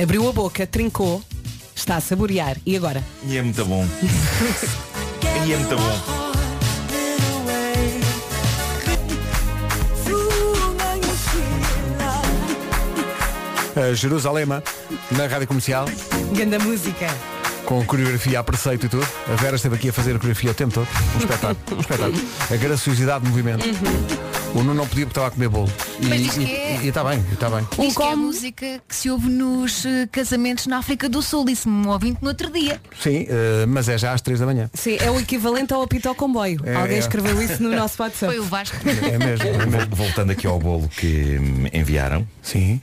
Abriu a boca, trincou, está a saborear. E agora? E é muito bom. e é muito bom. Jerusalema, na rádio comercial, Ganda música. com coreografia a preceito e tudo. A Vera esteve aqui a fazer a coreografia o tempo todo. Um espetáculo. Um espetáculo. A graciosidade de movimento. O Nuno não podia porque estava a comer bolo. E Mas diz e- que é- e está bem, está bem. Diz que é a como- música que se ouve nos eh, casamentos na África do Sul, disse-me um ouvinte no outro dia. Sim, eh, mas é já às 3 da manhã. Sim, é o equivalente ao apito ao comboio. É, Alguém é. escreveu isso no nosso WhatsApp. Foi o Vasco. É mesmo, é mesmo. Vol- Voltando aqui ao bolo que hum, enviaram. Sim.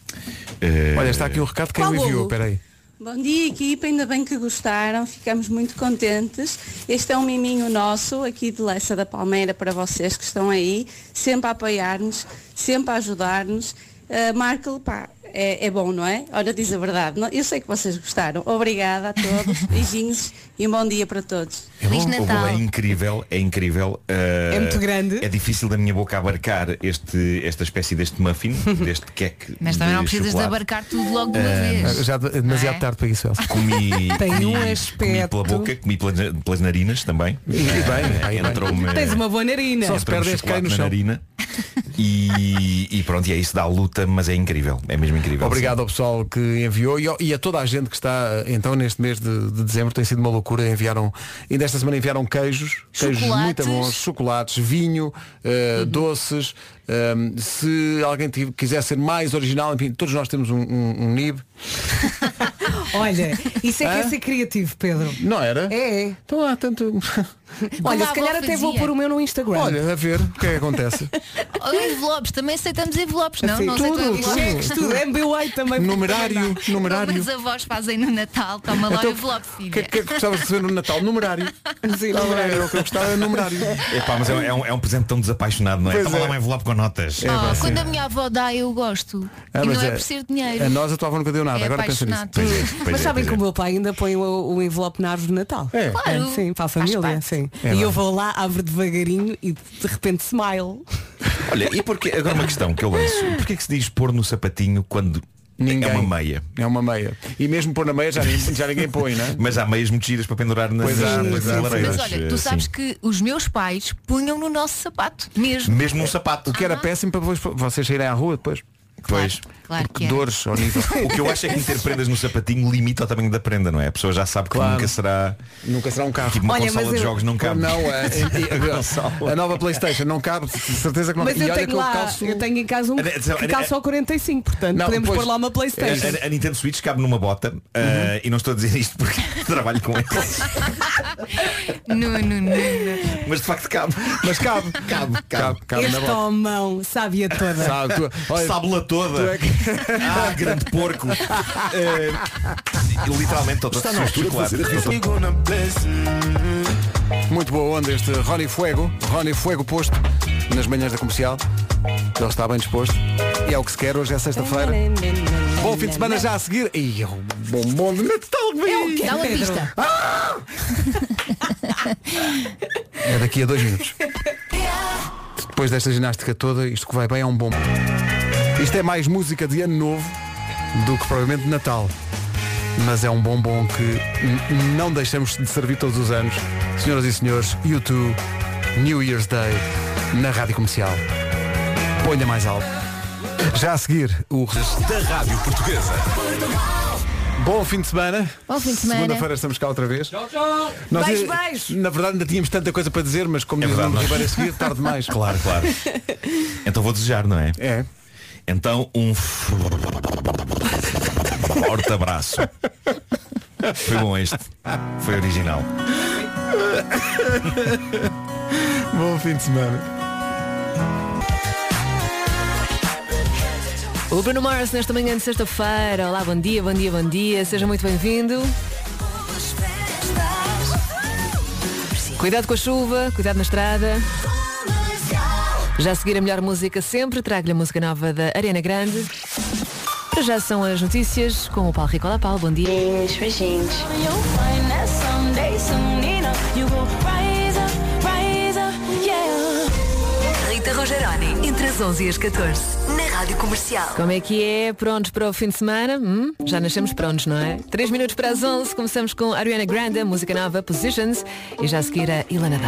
eh, Olha, está aqui o recado que Qual ele enviou. bolo? Espera aí. Bom dia equipa, ainda bem que gostaram, ficamos muito contentes. Este é um miminho nosso aqui de Lessa da Palmeira para vocês que estão aí, sempre a apoiar-nos, sempre a ajudar-nos. Uh, Marco, pá, é, é bom, não é? Olha, diz a verdade. Eu sei que vocês gostaram. Obrigada a todos, beijinhos e um bom dia para todos. Feliz O bolo Natal. é incrível, é incrível. eh, É muito grande. É difícil da minha boca abarcar este, esta espécie deste muffin, deste queque. Mas também de não precisas de abarcar tudo logo de uma Ah, vez. Já é demasiado é? tarde para isso, Elsa. Comi, Tem comi, um comi aspecto. pela boca, comi pelas, pelas narinas também. E bem, bem, bem. Entrou-me Tens uma boa narina. Só se entrou-me perde este cai no na chão. narina. E, e pronto, e é isso dá luta, mas é incrível. É mesmo incrível. Obrigado ao pessoal que enviou e, e a toda a gente que está então neste mês de, de dezembro. Tem sido uma loucura. Enviaram ainda esta semana enviaram queijos queijos Chocolates. muito bons chocolates vinho eh, doces Ehm, se alguém quiser ser mais original enfim todos nós temos um, um, um nib Olha, isso é que é ser criativo, Pedro. Não era? É. Então há tanto. Olha, a se calhar até vou pôr o meu no Instagram. Olha, a ver o que é que acontece. Envelopes, também aceitamos envelopes, não? Sim, não tudo, aceitam tudo. Cheques, tudo. MBWay também. Numerário, numerário. Mas avós fazem no Natal, toma lá Então, o envelope, O que, filha. é que gostavas de receber no Natal? Numerário. Sim, Estava- numerário. Era o que eu gostava, era numerário. Epá, mas é, um- é um, é um presente tão desapaixonado, não é? Pois Toma é. lá um envelope com notas. Oh, quando a minha avó dá, eu gosto. Ah, e não é por ser dinheiro. A nós a tua avó nunca deu nada, É agora pensa nisso. É, Mas é, sabem que o é. meu pai ainda põe o, o envelope na árvore de Natal. É. Claro. Sim, para a família, sim. É e lá. eu vou lá, abro devagarinho e de repente smile. Olha, e porque agora uma questão que eu lanço. Porquê que se diz pôr no sapatinho quando Ninguém. é uma meia? É uma meia. E mesmo pôr na meia já, ninguém- já ninguém põe, não é? Mas há meias muito giras para pendurar nas, Pois há, pois. Mas olha, tu sabes sim. que os meus pais punham no nosso sapato, mesmo. Mesmo um sapato. O que era péssimo para vocês saírem à rua depois. Pois. Claro que é. Dores ao nível. O que eu acho é que meter prendas no sapatinho limita o tamanho da prenda, não é? A pessoa já sabe que Claro. nunca será. Nunca será um carro. Tipo uma Olha, consola de eu- jogos não cabe. Não, a, a- a nova Playstation não cabe, de certeza que não Mas e eu olha tenho que eu lá, calço. eu tenho em casa um que calça ao 45, portanto Não, podemos pois. pôr lá uma Playstation. A, a- a Nintendo Switch cabe numa bota uh, e não estou a dizer isto porque trabalho com eles. Não, não, não, não. Mas de facto cabe. Mas cabe. Cabe, cabe. cabe na Este bota. homão, sabe-a toda. Sabe, tu, olha, Sábula toda. É Ah, grande porco. Eh, literalmente estou todo claro. a Muito boa onda este Ronnie Fuego. Ronnie Fuego posto nas manhãs da comercial. Ele está bem disposto. E é o que se quer, hoje é sexta-feira. Bom fim de semana já a seguir. E é um bombom de Natal que vem. Dá uma pista. É daqui a dois minutos. Depois desta ginástica toda, isto que vai bem é um bom. Isto é mais música de ano novo do que provavelmente de Natal. Mas é um bombom que não deixamos de servir todos os anos. Senhoras e senhores, YouTube, New Year's Day, na Rádio Comercial. Ponha mais alto. Já a seguir, o Da Rádio Portuguesa. bom fim de semana. Bom fim de semana. Segunda-feira estamos cá outra vez. Tchau, tchau. Nós, Beijo, beijo. Na verdade ainda tínhamos tanta coisa para dizer, mas como É diz o verdade, Nuno nós- Ribeiro a seguir, tarde demais. Claro, claro. Então vou desejar, não é? É. Então um forte abraço. Foi bom este. Foi original. Bom fim de semana. O Bruno Mars nesta manhã de sexta-feira. Olá, bom dia, bom dia, bom dia. Seja muito bem-vindo. Cuidado com a chuva, cuidado na estrada. Já a seguir a melhor música sempre, trago-lhe a música nova da Ariana Grande. Para já são as notícias com o Paulo Ricola Paulo, bom dia. Beijinhos, beijinhos. Rita Rogeroni, entre as 11 e as 14, na Rádio Comercial. Como é que é? Prontos para o fim de semana? Hum? Já nascemos prontos, não é? 3 minutos para as 11, começamos com Ariana Grande, a música nova Positions e já a seguir a Ilana Dá.